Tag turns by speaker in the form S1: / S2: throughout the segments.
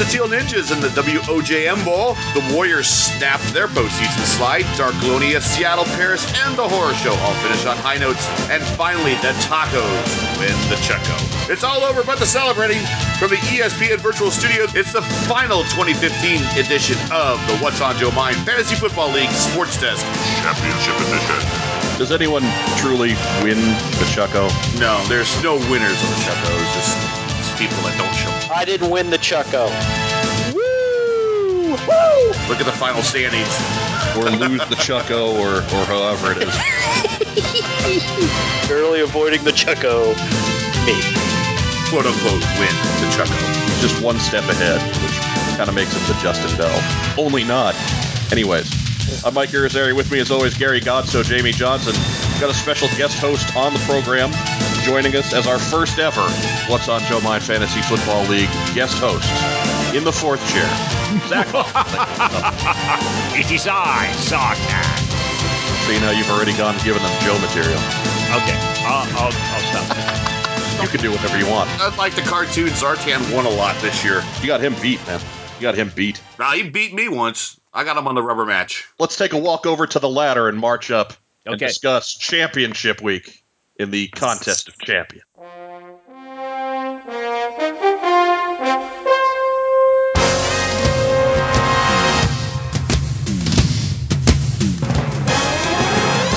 S1: the Teal Ninjas in the WOJM Bowl. The Warriors snapped their postseason slide. Darklonia, Seattle, Paris, and the Horror Show all finish on high notes. And finally, the Tacos win the Chucko. It's all over but the celebrating. From the ESPN Virtual Studios, it's the final 2015 edition of the What's on Joe Mind Fantasy Football League Sports Desk Championship Edition.
S2: Does anyone truly win the Chucko?
S1: No, there's no winners of the Chucko. It's just people that don't show.
S3: I didn't win the Chucko.
S1: Woo! Woo! Look at the final standings.
S2: Or lose the Chucko, or, or however it is.
S3: Barely avoiding the Chucko. Me.
S1: Quote unquote win the Chucko.
S2: Just one step ahead, which kind of makes him the Justin Bell. Only not. Anyways, I'm Mike Irizarry. With me, as always, Gary Godso, Jamie Johnson. Got a special guest host on the program joining us as our first ever What's on Joe Mind Fantasy Football League guest host in the fourth chair. Zack
S4: It is I, Zartan.
S2: Seeing how you've already gone and given them Joe material.
S4: Okay, I'll, I'll, I'll stop.
S2: You can do whatever you want.
S1: I like the cartoon, Zartan won a lot this year.
S2: You got him beat, man. You got him beat.
S1: Now, he beat me once. I got him on the rubber match.
S2: Let's take a walk over to the ladder and march up and
S4: Okay.
S2: discuss championship week in the contest of champion.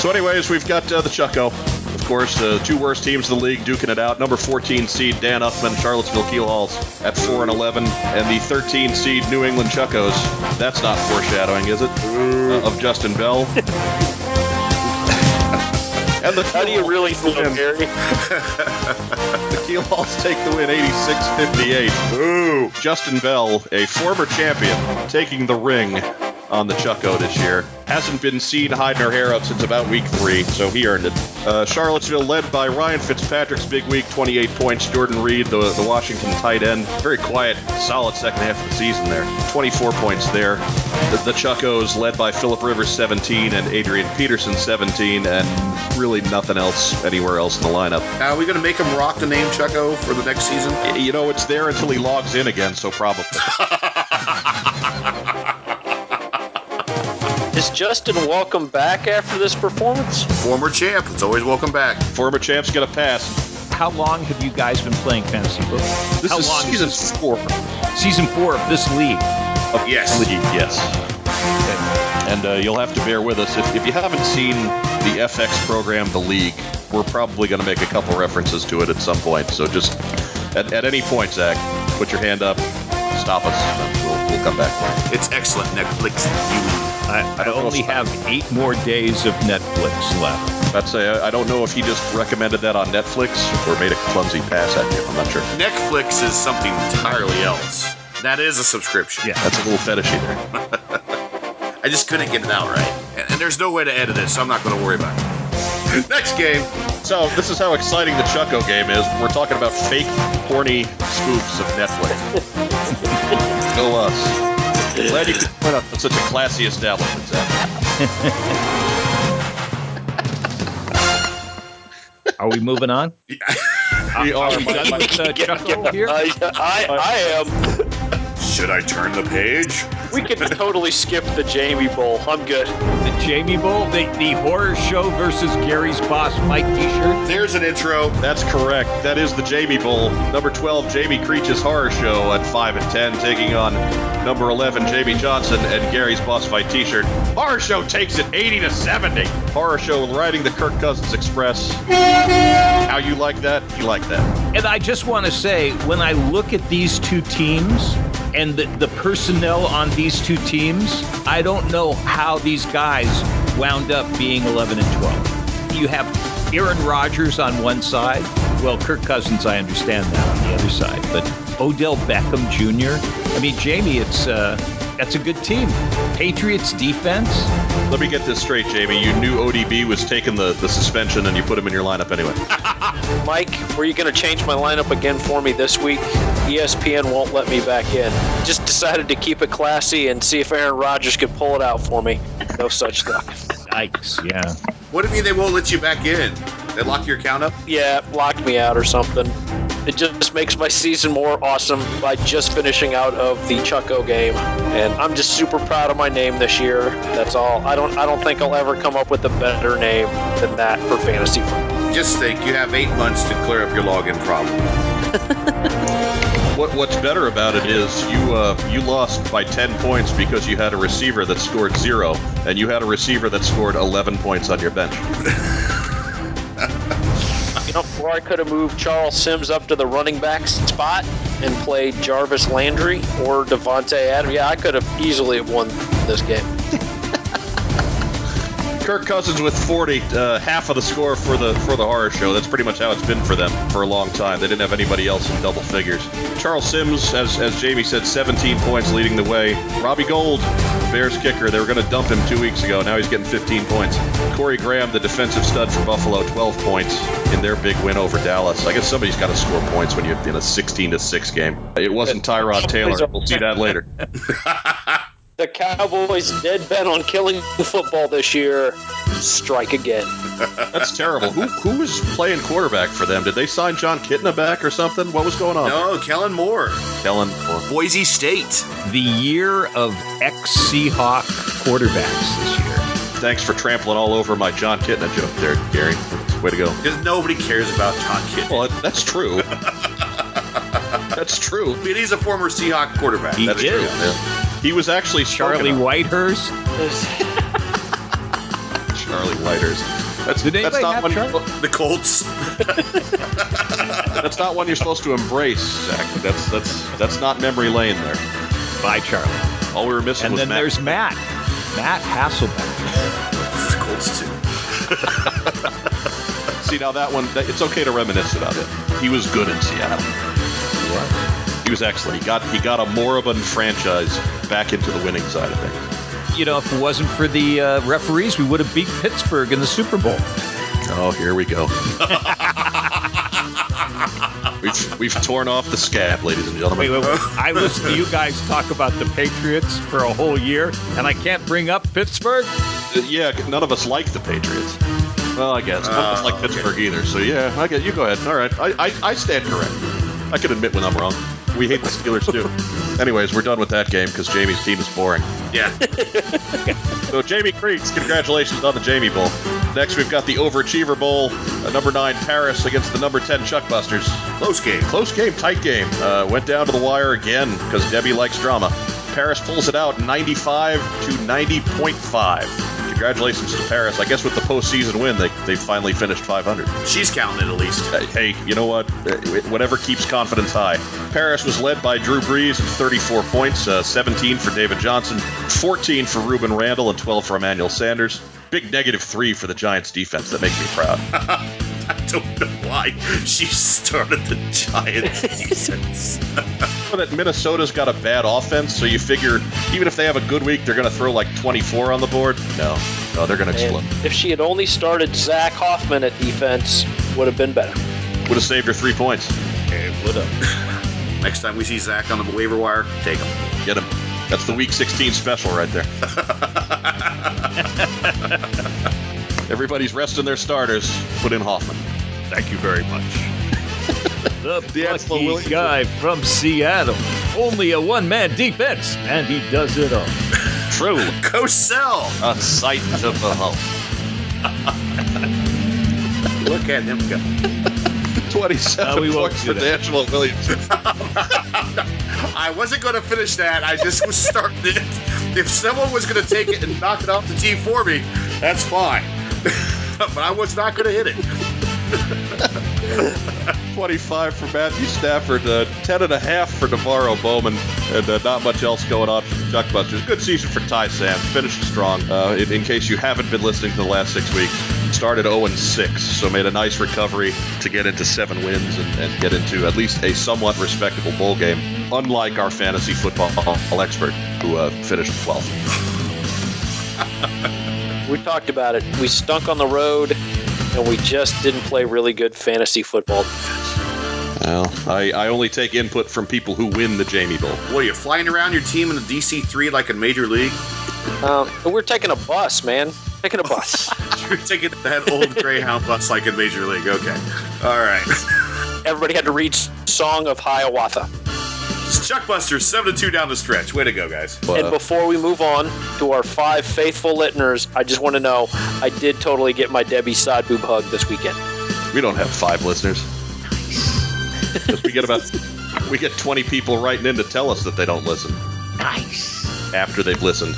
S2: So, anyways, we've got uh, the Chucko. Of course, the two worst teams in the league duking it out. Number 14 seed Dan Uffman, Charlottesville Keelhauls at 4 and 11, and the 13 seed New England Chuckos. That's not foreshadowing, is it? Uh, of Justin Bell. and the
S3: How do you really feel,
S2: Keelhauls-
S3: Gary?
S2: the Keelhauls take the win 86-58. Ooh. Justin Bell, a former champion, taking the ring on the Chucko this year. Hasn't been seen hiding her hair up since about week three, so he earned it. Uh, Charlottesville led by Ryan Fitzpatrick's big week, 28 points. Jordan Reed, the, the Washington tight end, very quiet, solid second half of the season there. 24 points there. The, the Chuckos led by Philip Rivers, 17, and Adrian Peterson, 17, and really nothing else anywhere else in the lineup.
S1: Now, are we going to make him rock the name Chucko for the next season?
S2: You know, it's there until he logs in again, so probably.
S3: Is Justin welcome back after this performance?
S1: Former champ. It's always welcome back.
S2: Former champs get a pass.
S4: How long have you guys been playing fantasy football?
S2: This
S4: How
S2: is
S4: long
S2: season
S4: is this?
S2: four
S4: Season four of this league.
S2: of
S1: Yes.
S2: league, yes. And uh, you'll have to bear with us. If, if you haven't seen the FX program, The League, we're probably going to make a couple references to it at some point. So just at, at any point, Zack, put your hand up, stop us, and we'll, we'll come back.
S1: It's excellent Netflix viewing.
S4: I, I only have eight more days of Netflix left.
S2: I'd say I, I don't know if he just recommended that on Netflix or made a clumsy pass at you. I'm not sure.
S1: Netflix is something entirely else. That is a subscription.
S4: Yeah.
S2: That's a little fetishy there.
S1: I just couldn't get it out right. And, and there's no way to edit it, so I'm not going to worry about it. Next game.
S2: So this is how exciting the Chucko game is. We're talking about fake, horny spoofs of Netflix. Go us. Glad you could point out such a classy establishment, Zack.
S4: Are we moving on?
S2: We
S4: Are
S2: are.
S4: we done with uh, Chucko here?
S3: I, I, I am.
S1: Should I turn the page?
S3: We could totally skip the Jamie Bowl. I'm good.
S4: The Jamie Bowl, the, the horror show versus Gary's Boss fight T-shirt.
S1: There's an intro.
S2: That's correct. That is the Jamie Bowl. Number 12, Jamie Creech's Horror Show at 5 and 10, taking on number 11, Jamie Johnson and Gary's Boss Fight T-shirt. Horror Show takes it 80 to 70. Horror Show riding the Kirk Cousins Express. How you like that? You like that.
S4: And I just want to say, when I look at these two teams and the, the personnel on these two teams, I don't know how these guys wound up being 11 and 12. You have Aaron Rodgers on one side. Well, Kirk Cousins, I understand that on the other side. But Odell Beckham Jr., I mean, Jamie, it's uh, that's a good team. Patriots defense.
S2: Let me get this straight, Jamie. You knew ODB was taking the, the suspension and you put him in your lineup anyway.
S3: Mike, were you going to change my lineup again for me this week? ESPN won't let me back in. Just decided to keep it classy and see if Aaron Rodgers could pull it out for me. No such luck.
S4: Yikes! Yeah.
S1: What do you mean they won't let you back in? They lock your account up?
S3: Yeah, locked me out or something. It just makes my season more awesome by just finishing out of the Chucko game, and I'm just super proud of my name this year. That's all. I don't I don't think I'll ever come up with a better name than that for fantasy football.
S1: Just think, you have eight months to clear up your login problem.
S2: What What's better about it is you uh, you lost by ten points because you had a receiver that scored zero, and you had a receiver that scored eleven points on your bench.
S3: Or I could have moved Charles Sims up to the running back spot and played Jarvis Landry or Davante Adams. Yeah, I could have easily have won this game.
S2: Kirk Cousins with 40, uh, half of the score for the for the horror show. That's pretty much how it's been for them for a long time. They didn't have anybody else in double figures. Charles Sims, as as Jamie said, 17 points leading the way. Robbie Gould, Bears kicker, they were going to dump him two weeks ago. Now he's getting 15 points. Corey Graham, the defensive stud for Buffalo, 12 points in their big win over Dallas. I guess somebody's got to score points when you're in a 16 to six game. It wasn't Tyrod Taylor. We'll see that later.
S3: The Cowboys dead bent on killing football this year. Strike again.
S2: That's terrible. Who who was playing quarterback for them? Did they sign Jon Kitna back or something? What was going on?
S1: No, Kellen Moore,
S2: Kellen. Or,
S1: Boise State.
S4: The year of ex Seahawk quarterbacks this year.
S2: thanks for trampling all over my Jon Kitna joke there, Gary. Way to go.
S1: Because nobody cares about Jon Kitna.
S2: Well, that's true. that's true.
S1: But he's a former Seahawk quarterback.
S4: He
S1: That
S4: is.
S1: true.
S2: He was actually
S4: Charlie. Whitehurst.
S2: Charlie Whitehurst. That's,
S4: Did
S2: that's not
S4: have
S2: one.
S1: The Colts.
S2: That's not one you're supposed to embrace, Zack. That's that's that's not memory lane there.
S4: Bye, Charlie.
S2: All we were missing was.
S4: And
S2: was
S4: then
S2: Matt.
S4: there's Matt. Matt Hasselbeck.
S1: the Colts too.
S2: See now that one. That, it's okay to reminisce about it. He was good in Seattle. He was excellent. He got he got a moribund franchise back into the winning side of things.
S4: You know, if it wasn't for the uh, referees, we would have beat Pittsburgh in the Super Bowl.
S2: Oh, here we go. we've we've torn off the scab, ladies and gentlemen.
S4: Wait, wait, wait. I listened to you guys talk about the Patriots for a whole year, and I can't bring up Pittsburgh.
S2: Uh, yeah, none of us like the Patriots. Well, I guess none of us
S1: Oh,
S2: like
S1: okay.
S2: Pittsburgh either. So yeah, I get you. Go ahead. All right, I, I I stand correct. I can admit when I'm wrong. We hate the Steelers too. Anyways, we're done with that game because Jamie's team is boring.
S1: Yeah.
S2: So Jamie Creeks, congratulations on the Jamie Bowl. Next, we've got the Overachiever Bowl. Uh, number nine Paris against the number ten Chuckbusters.
S1: Close game.
S2: Close game, tight game. Uh, went down to the wire again because Debbie likes drama. Paris pulls it out 95 to 90.5. Congratulations to Paris. I guess with the postseason win, they, they finally finished 500.
S1: She's counting it at least.
S2: Hey, you know what? Uh, Whatever keeps confidence high. Paris was led by Drew Brees at 34 points, uh, 17 for David Johnson, 14 for Rueben Randle, and 12 for Emmanuel Sanders. Big negative three for the Giants defense. That makes me proud.
S1: I don't know why she started the Giants defense.
S2: know that Minnesota's got a bad offense, so you figure even if they have a good week, they're going to throw like 24 on the board. No, no, they're going to explode.
S3: And if she had only started Zack Hoffman at defense, would have been better.
S2: Would have saved her three points.
S4: What up?
S1: Next time we see Zack on the waiver wire, take him.
S2: Get him. That's the Week 16 special right there. Everybody's resting their starters. Put in Hoffman.
S4: Thank you very much. the
S2: D'Angelo
S4: plucky
S2: Williams.
S4: guy from Seattle. Only a one-man defense, and he does it all.
S2: True.
S1: Cosell!
S2: A sight to behold.
S1: Look at him go.
S2: 27
S4: Uh, we
S2: points for
S4: that.
S2: DeAngelo Williams.
S1: I wasn't going to finish that. I just was starting it. If someone was going to take it and knock it off the tee for me, that's fine. but I was not going to hit it.
S2: 25 for Matthew Stafford, uh, 10 and a half for NaVorro Bowman, and uh, not much else going on for the Chuckbusters. Good season for Ty Sam, finished strong. Uh, in, in case you haven't been listening to the last six weeks, started 0 6, so made a nice recovery to get into seven wins and, and get into at least a somewhat respectable bowl game. Unlike our fantasy football expert, who uh, finished 12th.
S3: We talked about it. We stunk on the road, and we just didn't play really good fantasy football defense.
S2: Well, I, I only take input from people who win the Jamie Bowl.
S1: What are you flying around your team in the DC3 like in Major League?
S3: Um, we're taking a bus, man. Taking a bus.
S1: You're taking that old Greyhound bus like in Major League. Okay. All right.
S3: everybody had to read Song of Hiawatha.
S1: Chuckbusters, 7 2 down the stretch. Way to go, guys.
S3: and uh, before we move on to our five faithful listeners, I just want to know I did totally get my Debbie side boob hug this weekend.
S2: We don't have five listeners. Nice. we get about we get 20 people writing in to tell us that they don't listen.
S4: Nice.
S2: After they've listened.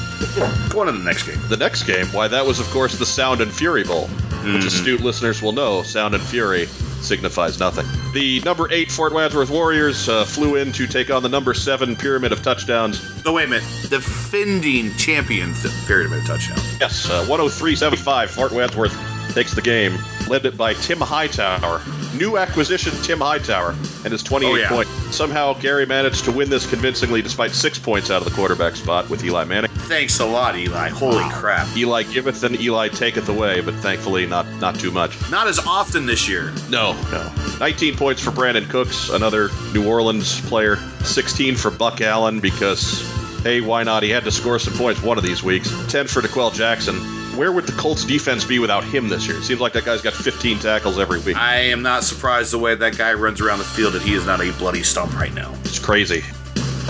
S1: Go on to the next game.
S2: The next game, why, that was, of course, the Sound and Fury Bowl, mm-hmm. which astute listeners will know Sound and Fury signifies nothing. The number eight Fort Wadsworth Warriors uh, flew in to take on the number seven Pyramid of Touchdowns.
S1: No, wait a minute. Defending champions, the Pyramid of Touchdowns.
S2: Yes, uh, 103.75. Fort Wadsworth takes the game, led it by Tim Hightower. New acquisition Tim Hightower and his 28 oh, yeah. points. Somehow Gary managed to win this convincingly despite six points out of the quarterback spot with Eli Manning.
S1: Thanks a lot, Eli. Holy wow. crap.
S2: Eli giveth and Eli taketh away, but thankfully not not too much.
S1: Not as often this year.
S2: No, no. 19 points for Brandin Cooks, another New Orleans player. 16 for Buck Allen because hey, why not? He had to score some points one of these weeks. 10 for D'Qwell Jackson where would the Colts defense be without him this year? It seems like that guy's got 15 tackles every week.
S1: I am not surprised the way that guy runs around the field that he is not a bloody stump right now.
S2: It's crazy.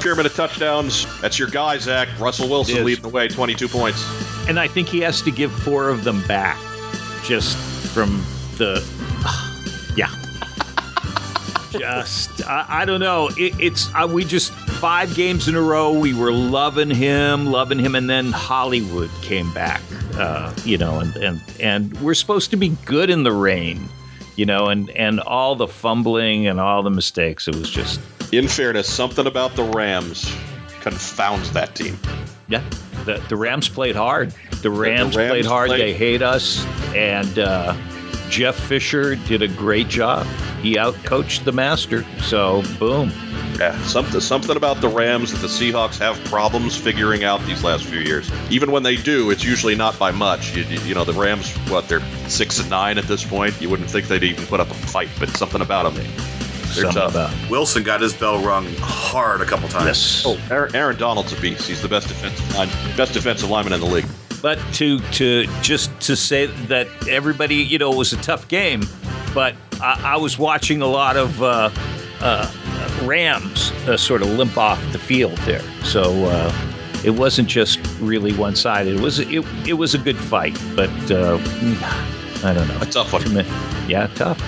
S2: Pyramid of touchdowns. That's your guy, Zack. Russell Wilson leading the way, 22 points.
S4: And I think he has to give four of them back just from the. yeah. just, I, I, don't know. It, it's, uh, we just, five games in a row, we were loving him, loving him, and then Hollywood came back uh, you know, and, and and we're supposed to be good in the rain, you know, and and all the fumbling and all the mistakes. It was just.
S2: In fairness, something about the Rams confounds that team.
S4: Yeah, the the Rams played hard. The Rams, the Rams played hard. Played... They hate us, and uh, Jeff Fisher did a great job. He outcoached the master. So boom.
S2: Yeah, something something about the Rams that the Seahawks have problems figuring out these last few years. Even when they do, it's usually not by much. You, you know, the Rams, what they're six and nine at this point. You wouldn't think they'd even put up a fight, but something about them. They're tough. About.
S1: Wilson got his bell rung hard a couple times.
S2: Yes. Oh, Aaron, Aaron Donald's a beast. He's the best defensive line, best defensive lineman in the league.
S4: But to to just to say that everybody, you know, it was a tough game, but I, I was watching a lot of uh, uh, Rams uh, sort of limp off the field there. So uh, it wasn't just really one sided. It was it, it was a good fight, but uh, I don't know.
S2: A tough one.
S4: Yeah, tough.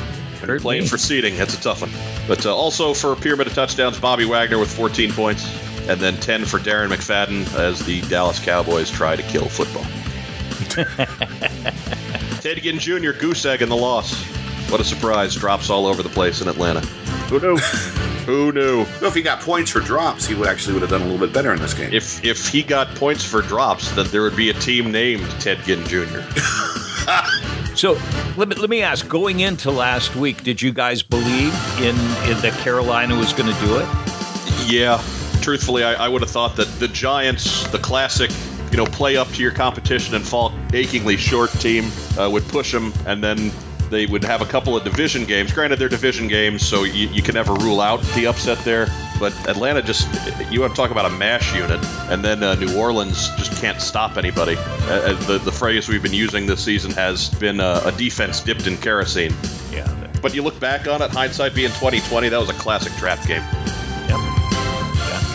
S2: Hurt playing me. for seeding, that's a tough one. But uh, also for pyramid of touchdowns, Bobby Wagner with 14 points, and then 10 for Darren McFadden as the Dallas Cowboys try to kill football. Ted Ginn Jr. goose egg in the loss. What a surprise! Drops all over the place in Atlanta. Who knew? Who knew?
S1: Well, if he got points for drops, he would actually would have done a little bit better in this game.
S2: If if he got points for drops, then there would be a team named Ted Ginn Jr.
S4: so let me, let me ask: Going into last week, did you guys believe in, in that Carolina was going to do it?
S2: Yeah, truthfully, I, I would have thought that the Giants, the classic you know, play up to your competition and fall achingly short team uh, would push them, and then they would have a couple of division games. Granted, they're division games, so you, you can never rule out the upset there. But Atlanta just, you want to talk about a mash unit, and then uh, New Orleans just can't stop anybody. Uh, uh the, the phrase we've been using this season has been uh, a defense dipped in kerosene.
S4: Yeah.
S2: But you look back on it, hindsight being 2020, that was a classic trap game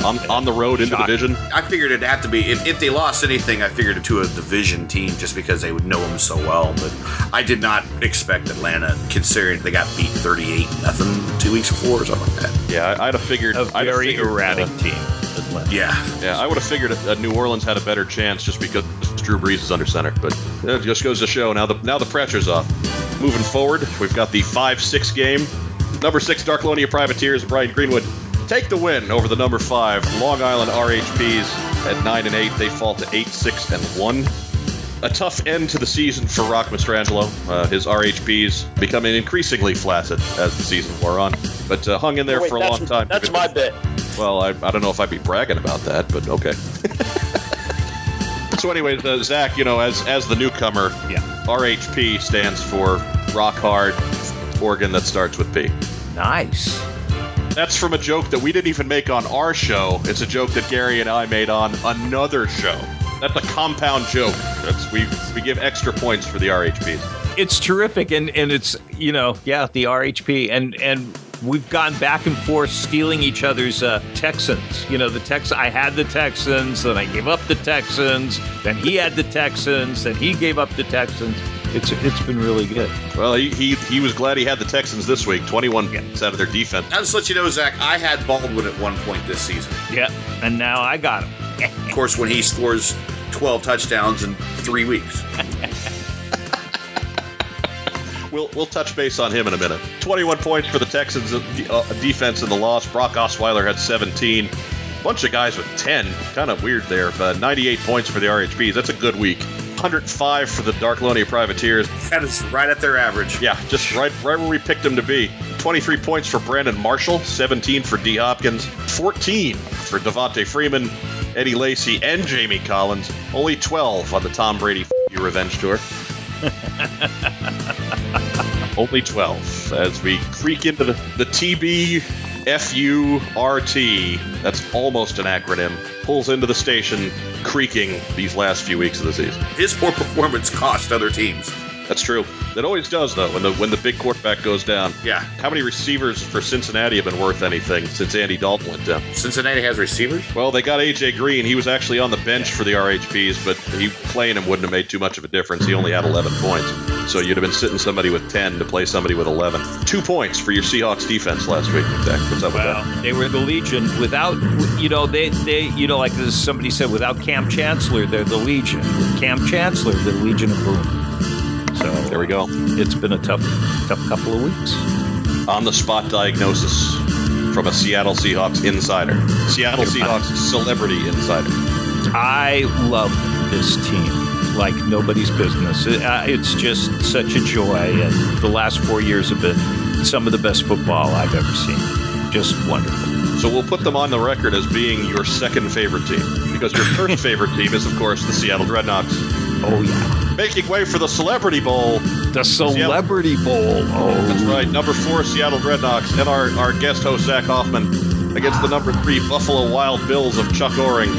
S2: on, on the road in the division.
S1: I figured it'd have to be if, if they lost anything. I figured it to a division team just because they would know them so well. But I did not expect Atlanta, considering they got beat thirty-eight nothing two weeks before or something like that.
S2: Yeah, I'd have figured
S4: a very figured, erratic uh, team.
S1: Atlanta. Yeah,
S2: yeah, I would have figured that New Orleans had a better chance just because Drew Brees is under center. But it just goes to show now the now the pressure's off. Moving forward, we've got the five-six game. Number six, Darklonia Privateers, Brian Greenwood take the win over the number five Long Island RHPs at nine and eight. They fall to eight, six, and one. A tough end to the season for Rock Mastrangelo. Uh, his RHPs becoming increasingly flaccid as the season wore on, but uh, hung in there
S3: Wait,
S2: for a long time.
S3: That's my bit.
S2: Well, I, I don't know if I'd be bragging about that, but okay. so, anyways, uh, Zack, you know, as as the newcomer,
S4: yeah.
S2: RHP stands for Rock Hard Organ that starts with P.
S4: Nice.
S2: That's from a joke that we didn't even make on our show. It's a joke that Gary and I made on another show. That's a compound joke. That's we we give extra points for the RHPs.
S4: It's terrific, and and it's you know yeah the RHP and and we've gone back and forth stealing each other's uh, Texans. You know, the Tex. I had the Texans, then I gave up the Texans. Then he had the Texans, then he gave up the Texans. It's it's been really good.
S2: Well, he, he, he was glad he had the Texans this week. 21 points out of their defense.
S1: I'll just let you know, Zack, I had Baldwin at one point this season.
S4: Yeah, and now I got him.
S1: Of course, when he scores 12 touchdowns in three weeks.
S2: We'll, we'll touch base on him in a minute. 21 points for the Texans uh, uh defense in the loss. Brock Osweiler had 17. Bunch of guys with 10. Kind of weird there, but 98 points for the RHPs. That's a good week. 105 for the Darklonia Privateers.
S1: That is right at their average.
S2: Yeah, just right right where we picked them to be. 23 points for Brandon Marshall, 17 for D. Hopkins, 14 for Devonta Freeman, Eddie Lacy, and Jamie Collins. Only 12 on the Tom Brady f- you revenge tour. Only 12 as we creak into the, the TB FURT. That's almost an acronym. Pulls into the station, creaking these last few weeks of the season.
S1: His poor performance cost other teams.
S2: That's true. It always does, though, when the when the big quarterback goes down.
S1: Yeah.
S2: How many receivers for Cincinnati have been worth anything since Andy Dalton went down?
S1: Cincinnati has receivers?
S2: Well, they got AJ Green. He was actually on the bench for the RHPs, but he playing him wouldn't have made too much of a difference. He only had 11 points. So you'd have been sitting somebody with 10 to play somebody with 11. Two points for your Seahawks defense last week. Zack, what's up
S4: well,
S2: with that?
S4: they were the Legion. Without, you know, they, they, you know, like somebody said, without Kam Chancellor, they're the Legion. With Kam Chancellor, they're the Legion of Boom. So
S2: There we go.
S4: It's been a tough, tough couple of weeks.
S2: On the spot diagnosis from a Seattle Seahawks insider. Seattle Seahawks celebrity insider.
S4: I love this team like nobody's business. It, uh, it's just such a joy, and the last four years have been some of the best football I've ever seen. Just wonderful.
S2: So we'll put them on the record as being your second favorite team. Because your first favorite team is, of course, the Seattle Dreadnoks.
S4: Oh, yeah.
S2: Making way for the Celebrity Bowl.
S4: The Celebrity Bowl. Oh,
S2: That's right. Number four, Seattle Dreadnoks. And our, our guest host, Zack Hoffman, against the number three, Buffalo Wild Bills of Chuck Oring.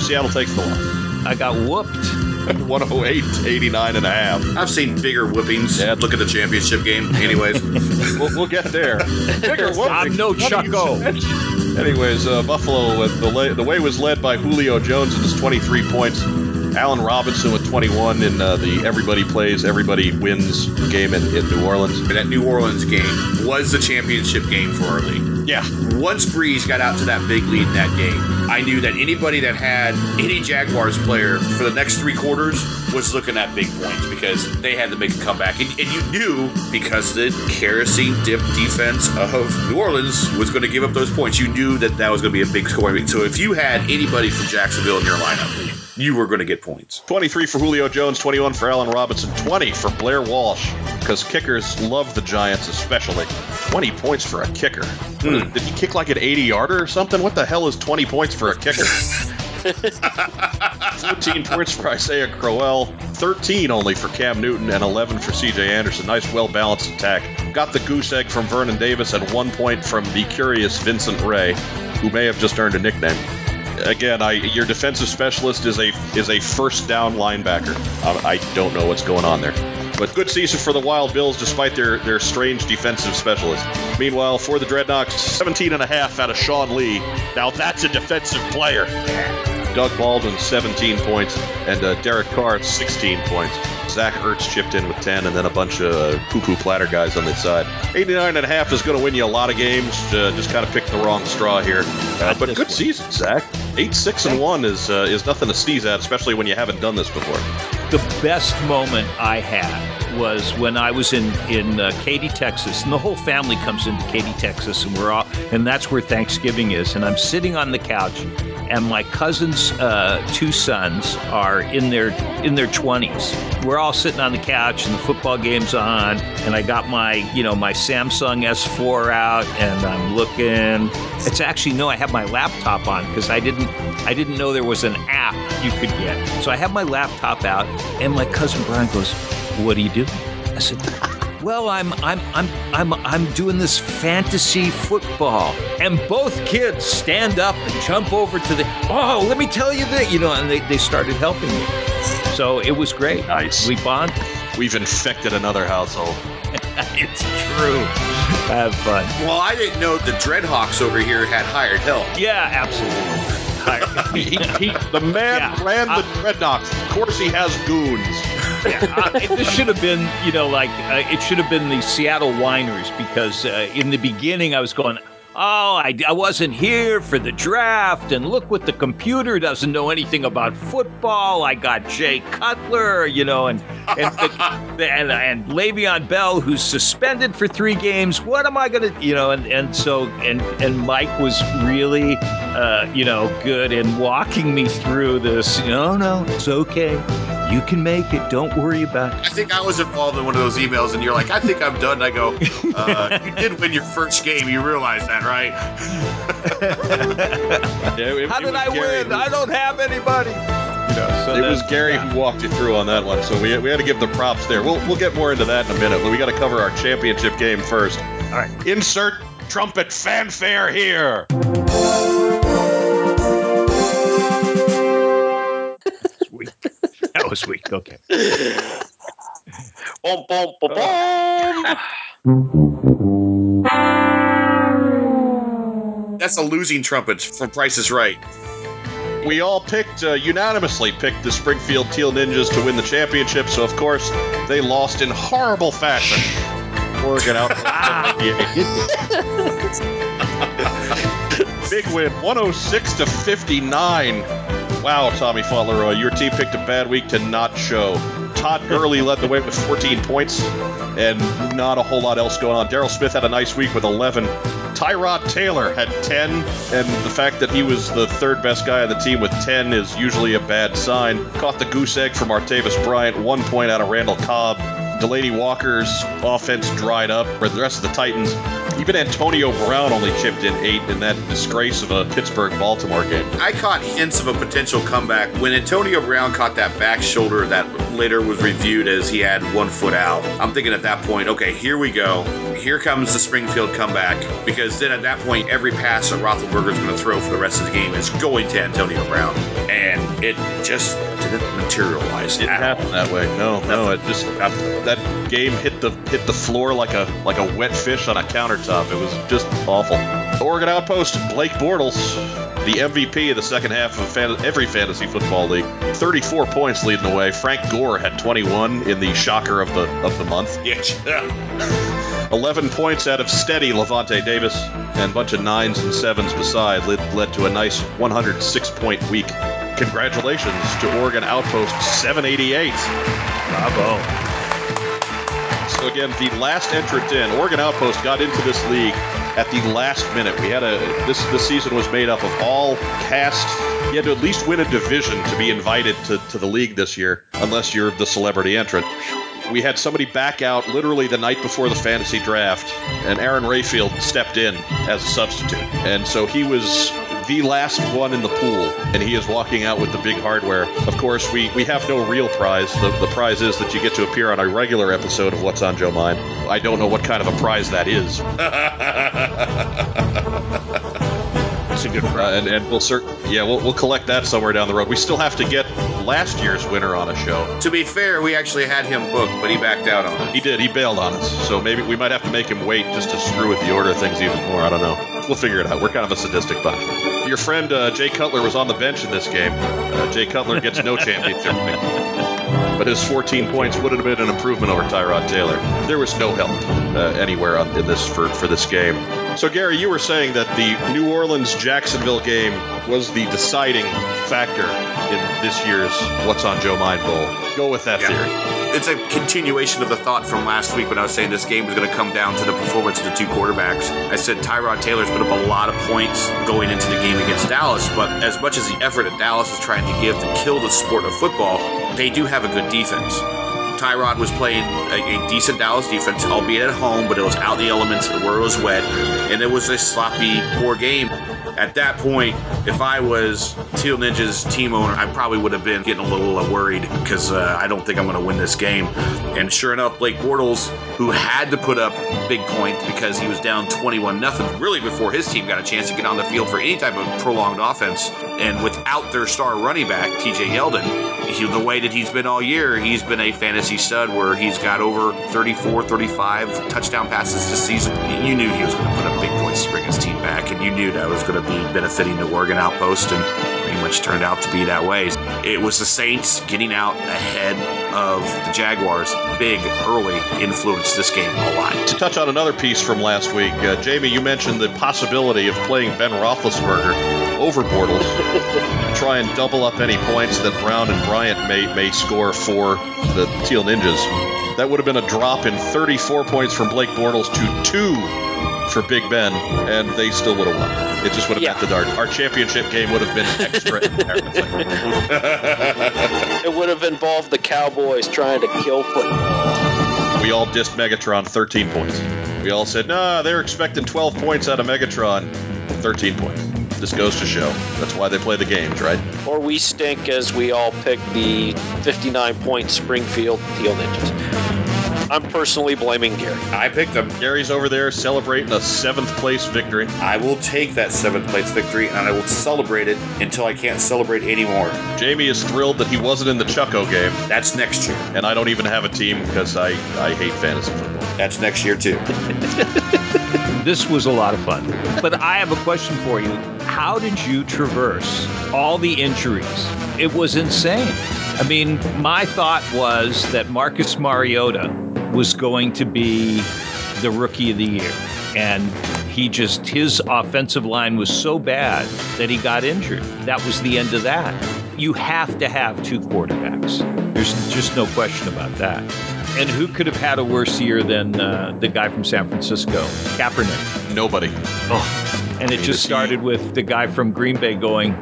S2: Seattle takes the loss.
S4: I got whooped.
S2: 108 89 and a half.
S1: I've seen bigger whippings.
S2: Yeah.
S1: Look at the championship game. Anyways,
S2: We'll, we'll get there. Bigger
S4: I'm no Chucko.
S2: Anyways, uh, Buffalo, uh, the, la- the way was led by Julio Jones with his 23 points. Allen Robinson with 21 in uh, the everybody plays, everybody wins game in, in New Orleans.
S1: that New Orleans game was the championship game for our league.
S2: Yeah,
S1: Once Brees got out to that big lead in that game, I knew that anybody that had any Jaguars player for the next three quarters was looking at big points because they had to make a comeback. And, and you knew because the kerosene dip defense of New Orleans was going to give up those points, you knew that that was going to be a big scoring. So if you had anybody from Jacksonville in your lineup, you were going to get points.
S2: 23 for Julio Jones, 21 for Allen Robinson, 20 for Blair Walsh, because kickers love the Giants especially. 20 points for a kicker. Is- Did he kick like an 80 yarder or something? What the hell is 20 points for a kicker? 14 points for Isaiah Crowell, 13 only for Cam Newton, and 11 for CJ Anderson. Nice, well balanced attack. Got the goose egg from Vernon Davis and one point from the curious Vincent Rey, who may have just earned a nickname. Again, I your defensive specialist is a is a first down linebacker. I, I don't know what's going on there. But good season for the Wild Bills despite their, their strange defensive specialist. Meanwhile, for the Dreadnoks, 17 and a half out of Sean Lee. Now that's a defensive player. Doug Baldwin, 17 points, and uh, Derek Carr, 16 points. Zach Ertz chipped in with 10, and then a bunch of uh, poo-poo platter guys on the side. 89 and a half is going to win you a lot of games. Uh, just kind of picked the wrong straw here. Uh, but good
S4: one.
S2: season, Zack. 8, 6, and 1 is, uh, is nothing to sneeze at, especially when you haven't done this before.
S4: The best moment I had was when I was in in uh, Katy, Texas, and the whole family comes into Katy, Texas, and we're all, and that's where Thanksgiving is. And I'm sitting on the couch, and my cousin's uh, two sons are in their in their 20s. We're all sitting on the couch, and the football game's on, and I got my you know my Samsung S4 out, and I'm looking. It's actually no, I have my laptop on because I didn't I didn't know there was an app you could get. So I have my laptop out, and my cousin Brian goes, "What are you doing?" I said. Well, I'm I'm I'm I'm I'm doing this fantasy football, and both kids stand up and jump over to the. Oh, let me tell you that you know, and they, they started helping me. So it was great.
S2: Nice.
S4: We bonded.
S2: We've infected another household.
S4: it's true. Have fun.
S1: Well, I didn't know the Dreadhawks over here had hired help.
S4: Yeah, absolutely.
S2: he, he, the man yeah. ran the uh, Dreadnoks. Of course, he has goons.
S4: Yeah, this should have been, you know, like uh, it should have been the Seattle Whiners because uh, in the beginning I was going, oh, I, I wasn't here for the draft, and look what the computer doesn't know anything about football. I got Jay Cutler, you know, and and the, and, and Le'Veon Bell, who's suspended for three games. What am I gonna, you know? And and so and and Mike was really, uh, you know, good in walking me through this. No, no, it's okay. You can make it. Don't worry about it.
S1: I think I was involved in one of those emails, and you're like, I think I'm done. And I go, uh, you did win your first game. You realize that, right?
S4: yeah, it, How did I Gary win? Who, I don't have anybody.
S2: You know, so it was Gary yeah. who walked you through on that one, so we, we had to give the props there. We'll, we'll get more into that in a minute, but we got to cover our championship game first.
S4: All right.
S2: Insert trumpet fanfare here.
S4: That was weak. Okay.
S3: boom, boom, boom,
S1: boom. That's a losing trumpet from Price is Right.
S2: We all picked, uh, unanimously picked the Springfield Teal Ninjas to win the championship, so of course they lost in horrible fashion. Oregon out. Big win, 106 to 59. Wow, Tommy Fauntleroy, your team picked a bad week to not show. Todd Gurley led the way with 14 points, and not a whole lot else going on. Daryl Smith had a nice week with 11. Tyrod Taylor had 10, and the fact that he was the third best guy on the team with 10 is usually a bad sign. Caught the goose egg from Martavis Bryant, one point out of Randall Cobb. Delanie Walker's offense dried up for the rest of the Titans. Even Antonio Brown only chipped in eight in that disgrace of a Pittsburgh Baltimore game.
S1: I caught hints of a potential comeback when Antonio Brown caught that back shoulder of that later was reviewed as he had one foot out. I'm thinking at that point, okay, here we go. Here comes the Springfield comeback because then at that point, every pass that Roethlisberger is going to throw for the rest of the game is going to Antonio Brown, and it just didn't materialize.
S2: It didn't happen that way. No, Nothing. no, it just uh, that game hit the hit the floor like a like a wet fish on a countertop. It was just awful. Oregon Outpost, Blake Bortles, the MVP of the second half of fan- every fantasy football league, 34 points leading the way. Frank Gore had 21 in the shocker of the of the month.
S1: Yeah.
S2: 11 points out of steady Levante Davis and a bunch of nines and sevens beside led, led to a nice 106 point week. Congratulations to Oregon Outpost 788.
S4: Bravo.
S2: So again, the last entrant in, Oregon Outpost got into this league at the last minute. We had a this this season was made up of all cast. You had to at least win a division to be invited to, to the league this year, unless you're the celebrity entrant. We had somebody back out literally the night before the fantasy draft, and Aaron Rayfield stepped in as a substitute. And so he was the last one in the pool, and he is walking out with the big hardware. Of course, we, we have no real prize. The, the prize is that you get to appear on a regular episode of What's on Joe Mind. I don't know what kind of a prize that is.
S4: It's a good prize.
S2: Uh, and, and we'll cert- yeah, we'll, we'll collect that somewhere down the road. We still have to get last year's winner on a show.
S1: To be fair, we actually had him booked, but he backed out on it.
S2: He did. He bailed on us. So maybe we might have to make him wait just to screw with the order of things even more. I don't know. We'll figure it out. We're kind of a sadistic bunch. Your friend uh, Jay Cutler was on the bench in this game. Uh, Jay Cutler gets no championship but his 14 points would have been an improvement over Tyrod Taylor. There was no help uh, anywhere on, in this for, for this game. So Gary, you were saying that the New Orleans Jacksonville game was the deciding factor in this year's What's on Joe Mind Bowl. Go with that yeah. theory
S1: it's a continuation of the thought from last week when I was saying this game was going to come down to the performance of the two quarterbacks. I said Tyrod Taylor's put up a lot of points going into the game against Dallas, but as much as the effort that Dallas is trying to give to kill the sport of football, they do have a good defense. Tyrod was playing a, a, decent Dallas defense, albeit at home, but it was out the elements where it was wet, and it was a sloppy, poor game. At that point, if I was Teal Ninja's team owner, I probably would have been getting a little uh, worried because uh, I don't think I'm going to win this game. And sure enough, Blake Bortles, who had to put up big points because he was down 21 nothing, really before his team got a chance to get on the field for any type of prolonged offense, and without their star running back T.J. Yeldon, he, the way that he's been all year, he's been a fantasy stud where he's got over 34, 35 touchdown passes this season. You knew he was going to put up big points to bring his team back, and you knew that was going to be benefiting the Oregon outpost, and pretty much turned out to be that way. It was the Saints getting out ahead of the Jaguars, big early, influenced this game a lot.
S2: To touch on another piece from last week, uh, Jamie, you mentioned the possibility of playing Ben Roethlisberger over Bortles, try and double up any points that Brown and Bryant may may score for the Teal Ninjas. That would have been a drop in 34 points from Blake Bortles to two for Big Ben, and they still would have won. It just would have
S3: Yeah.
S2: meant that our, our championship game would have been extra.
S3: It would have involved the Cowboys trying to kill football.
S2: We all dissed Megatron 13 points. We all said, nah, they're expecting 12 points out of Megatron. 13 points. This goes to show. That's why they play the games, right?
S3: Or we stink as we all pick the 59 point Springfield Teal Ninjas. I'm personally blaming Gary.
S1: I picked them.
S2: Gary's over there celebrating a seventh place victory.
S1: I will take that seventh place victory and I will celebrate it until I can't celebrate anymore.
S2: Jamie is thrilled that he wasn't in the Chucko game,
S1: That's next year.
S2: and I don't even have a team because I, I hate fantasy football.
S1: That's next year too.
S4: This was a lot of fun. But I have a question for you. How did you traverse all the injuries? It was insane. I mean, my thought was that Marcus Mariota was going to be the rookie of the year. And he just, his offensive line was so bad that he got injured. That was the end of that. You have to have two quarterbacks. There's just no question about that. And who could have had a worse year than uh, the guy from San Francisco, Kaepernick?
S2: Nobody.
S4: Oh, and it just started with the guy from Green Bay going,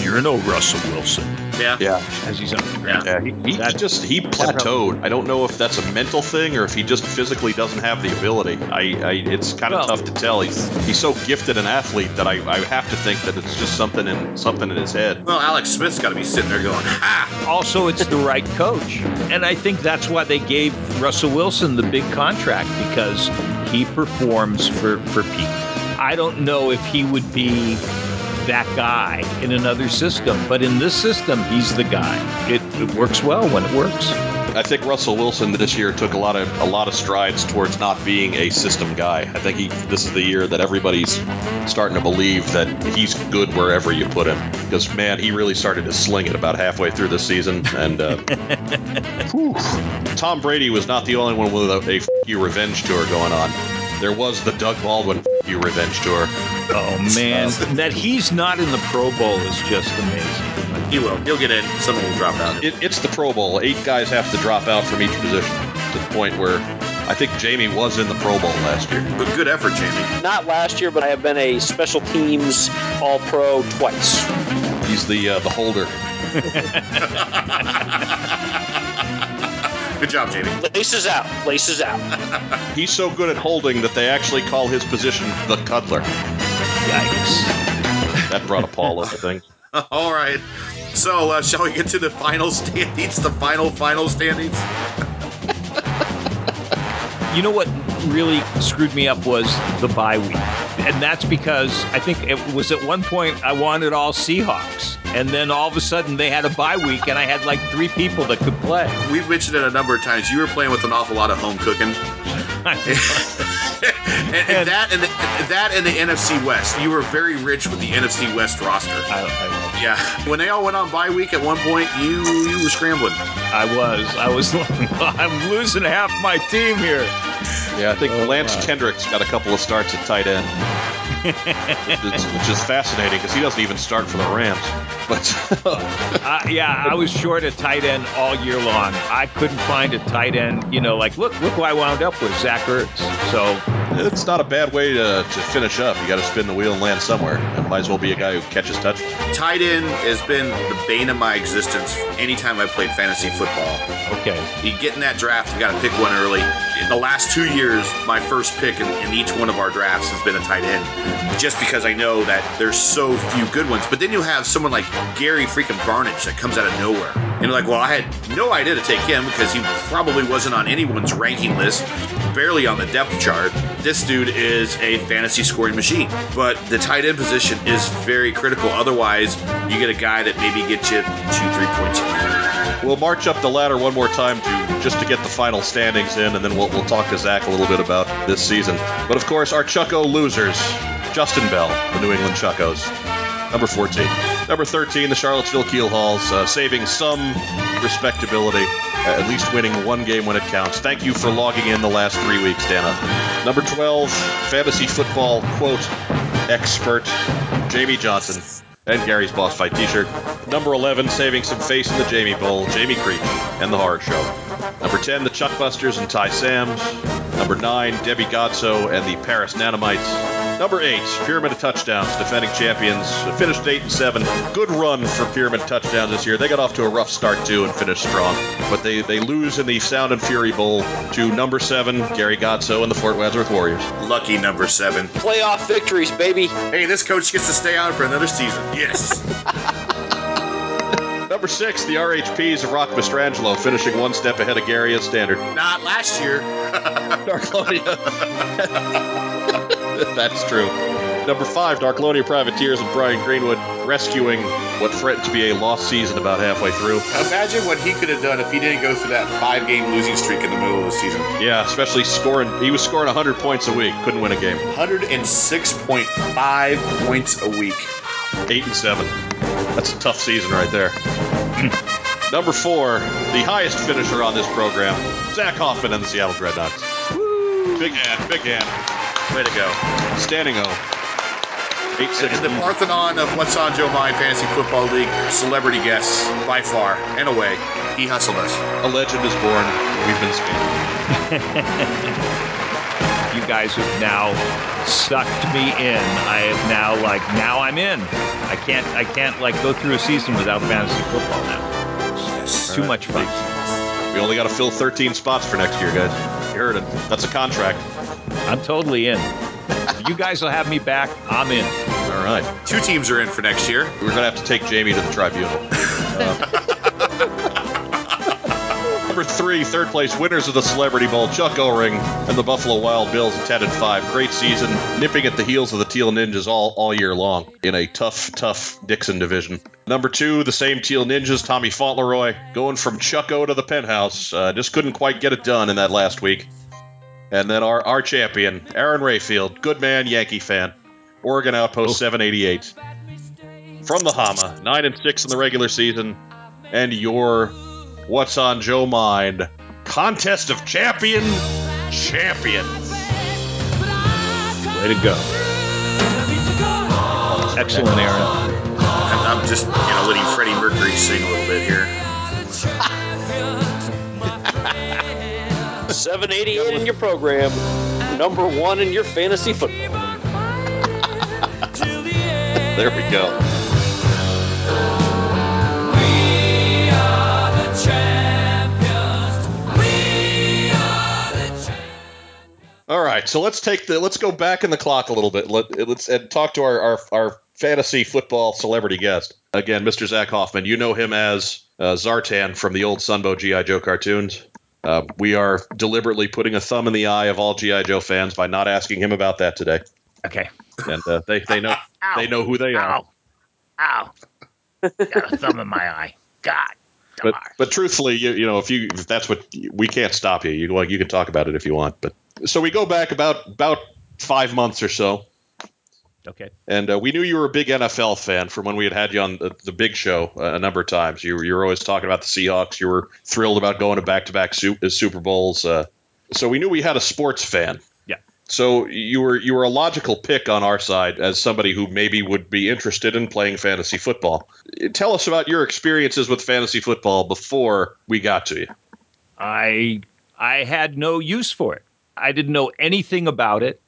S4: "You're no Russell Wilson,"
S1: Yeah.
S2: Yeah.
S4: as he's on the ground.
S2: Yeah, he, he
S4: That-
S2: just he plateaued. I don't know if that's a mental thing or if he just physically doesn't have the ability. I, I it's kind of
S4: Well-
S2: tough to tell. He's he's so gifted an athlete that I, I have to think that it's just something in something in his head.
S1: Well, Alex Smith's got to be sitting there going, "Ha!"
S4: Also, it's the right coach, and I think that's why they gave Russell Wilson the big contract because he performs for for people. I don't know if he would be that guy in another system, but in this system, he's the guy. It, it works well when it works.
S2: I think Russell Wilson this year took a lot of a lot of strides towards not being a system guy. I think he this is the year that everybody's starting to believe that he's good wherever you put him. Because man, he really started to sling it about halfway through the season. And uh. Tom Brady was not the only one with a, a f- you revenge tour going on. There was the Doug Baldwin f- you revenge tour.
S4: Oh man, that he's not in the Pro Bowl is just amazing.
S1: He will. He'll get in. Someone will drop out.
S2: It, it's the Pro Bowl. Eight guys have to drop out from each position to the point where I think Jamie was in the Pro Bowl last year.
S1: But good effort, Jamie.
S3: Not last year, but I have been a special teams All Pro twice.
S2: He's the uh, the holder.
S1: Good job, Jamie.
S3: Laces out, laces out.
S2: He's so good at holding that they actually call his position the cuddler.
S4: Yikes.
S2: That brought a Paul up thing.
S1: All right. So, uh, shall we get to the final standings? The final, final standings?
S4: You know what really screwed me up was the bye week. And that's because I think it was at one point I wanted all Seahawks. And then all of a sudden they had a bye week and I had like three people that could play.
S1: We've mentioned it a number of times. You were playing with an awful lot of home cooking. and, and that and the, that and the NFC West. You were very rich with the NFC West roster.
S4: I,
S1: Yeah. When they all went on bye week at one point, you you were scrambling.
S4: I, I was. I was I'm losing half my team here.
S2: Yeah, I think
S4: Oh,
S2: Lance
S4: my.
S2: Kendricks got a couple of starts at tight end, which is, which is fascinating because he doesn't even start for the Rams. But
S4: uh, yeah, I was short a tight end all year long. I couldn't find a tight end. You know, like look, look who I wound up with, Zach Ertz. So
S2: it's not a bad way to, to finish up. You got to spin the wheel and land somewhere. It might as well be a guy who catches touchdowns.
S1: Tight end has been the bane of my existence anytime I played fantasy football.
S4: Okay.
S1: You get in that draft, you got to pick one early. In the last two years, my first pick in, in each one of our drafts has been a tight end, just because I know that there's so few good ones. But then you have someone like Gary freaking Barnidge that comes out of nowhere. And you're like, well, I had no idea to take him because he probably wasn't on anyone's ranking list, barely on the depth chart. This dude is a fantasy scoring machine. But the tight end position is very critical. Otherwise, you get a guy that maybe gets you two, three points.
S2: We'll march up the ladder one more time to just to get the final standings in, and then we'll, we'll talk to Zack a little bit about this season. But of course, our Chucko losers, Justin Bell, the New England Chuckos, number 14. Number 13, the Charlottesville Keel Halls, uh, saving some respectability, uh, at least winning one game when it counts. Thank you for logging in the last three weeks, Dana. Number 12, fantasy football quote expert, Jamie Johnson and Gary's Boss Fight t-shirt. Number 11, saving some face in the Jamie Bowl, Jamie Creech and The Horror Show. Number 10, the Chuckbusters and Ty Sams. Number 9, Debbie Godso and the Paris Nanomites. Number 8, Pyramid of Touchdowns, defending champions. Finished 8 and 7. Good run for Pyramid Touchdowns this year. They got off to a rough start too and finished strong. But they, they lose in the Sound and Fury Bowl to number 7, Gary Godso and the Fort Wadsworth Warriors.
S1: Lucky number 7.
S3: Playoff victories, baby.
S1: Hey, this coach gets to stay on for another season. Yes.
S2: Number six, the RHPs of Rock Mastrangelo, finishing one step ahead of Gary at standard.
S1: Not last year.
S2: Darklonia. That's true. Number five, Darklonia Privateers and Brian Greenwood rescuing what threatened to be a lost season about halfway through.
S1: Imagine what he could have done if he didn't go through that five game losing streak in the middle of the season.
S2: Yeah, especially scoring. He was scoring 100 points a week, couldn't win a game.
S1: 106.5 points a week.
S2: Eight and seven. That's a tough season right there. Number four, the highest finisher on this program, Zack Hoffman and the Seattle Dreadnoks. Woo! Big hand, big hand.
S1: Way to go.
S2: Standing O. Eight six.
S1: In the Parthenon of What's on Joe Mind Fantasy Football League, celebrity guests by far and away. He hustled us.
S2: A legend is born. We've been scanned.
S4: you guys have now sucked me in. I have now like now I'm in. I can't I can't like go through a season without fantasy football now. It's too
S2: right.
S4: much fun.
S2: We only got to fill 13 spots for next year, guys. You heard it. That's a contract.
S4: I'm totally in. If you guys will have me back, I'm in.
S2: All right.
S1: Two teams are in for next year.
S2: We're going to have to take Jamie to the tribunal. Uh, number three, third place winners of the Celebrity Bowl, Chuck O-Ring and the Buffalo Wild Bills at 10 and 5. Great season, nipping at the heels of the Teal Ninjas all, all year long in a tough, tough Dixon division. Number two, the same Teal Ninjas, Tommy Fauntleroy, going from Chuck O to the penthouse. Uh, just couldn't quite get it done in that last week. And then our, our champion, Aaron Rayfield, good man, Yankee fan. Oregon Outpost 788. From the Hama, 9 and 6 in the regular season. And your What's on Joe Mind Contest of Champion Champions.
S4: Way to go. Excellent, Aaron.
S1: I'm, I'm just, you know, letting Freddie Mercury sing a little bit here.
S3: 788 in your program, number one in your fantasy football.
S2: There we go. All right, so let's take the let's go back in the clock a little bit. Let, let's and talk to our, our our fantasy football celebrity guest again, Mr. Zack Hoffman. You know him as uh, Zartan from the old Sunbow GI Joe cartoons. Uh, we are deliberately putting a thumb in the eye of all GI Joe fans by not asking him about that today,
S4: Okay.
S2: and uh, they they know
S4: Ow.
S2: they know who they are.
S4: Ow. Ow. Got a thumb in my eye. God.
S2: But
S4: darn.
S2: but truthfully, you you know if you if that's what we can't stop you. You like you can talk about it if you want. But so we go back about about five months or so,
S4: Okay.
S2: and uh, we knew you were a big NFL fan from when we had had you on the, the Big Show uh, a number of times. You were you were always talking about the Seahawks. You were thrilled about going to back to back Super Bowls. Uh, so we knew we had a sports fan.
S4: Yeah.
S2: So you were you were a logical pick on our side as somebody who maybe would be interested in playing fantasy football. Tell us about your experiences with fantasy football before we got to you.
S4: I I had no use for it. I didn't know anything about it.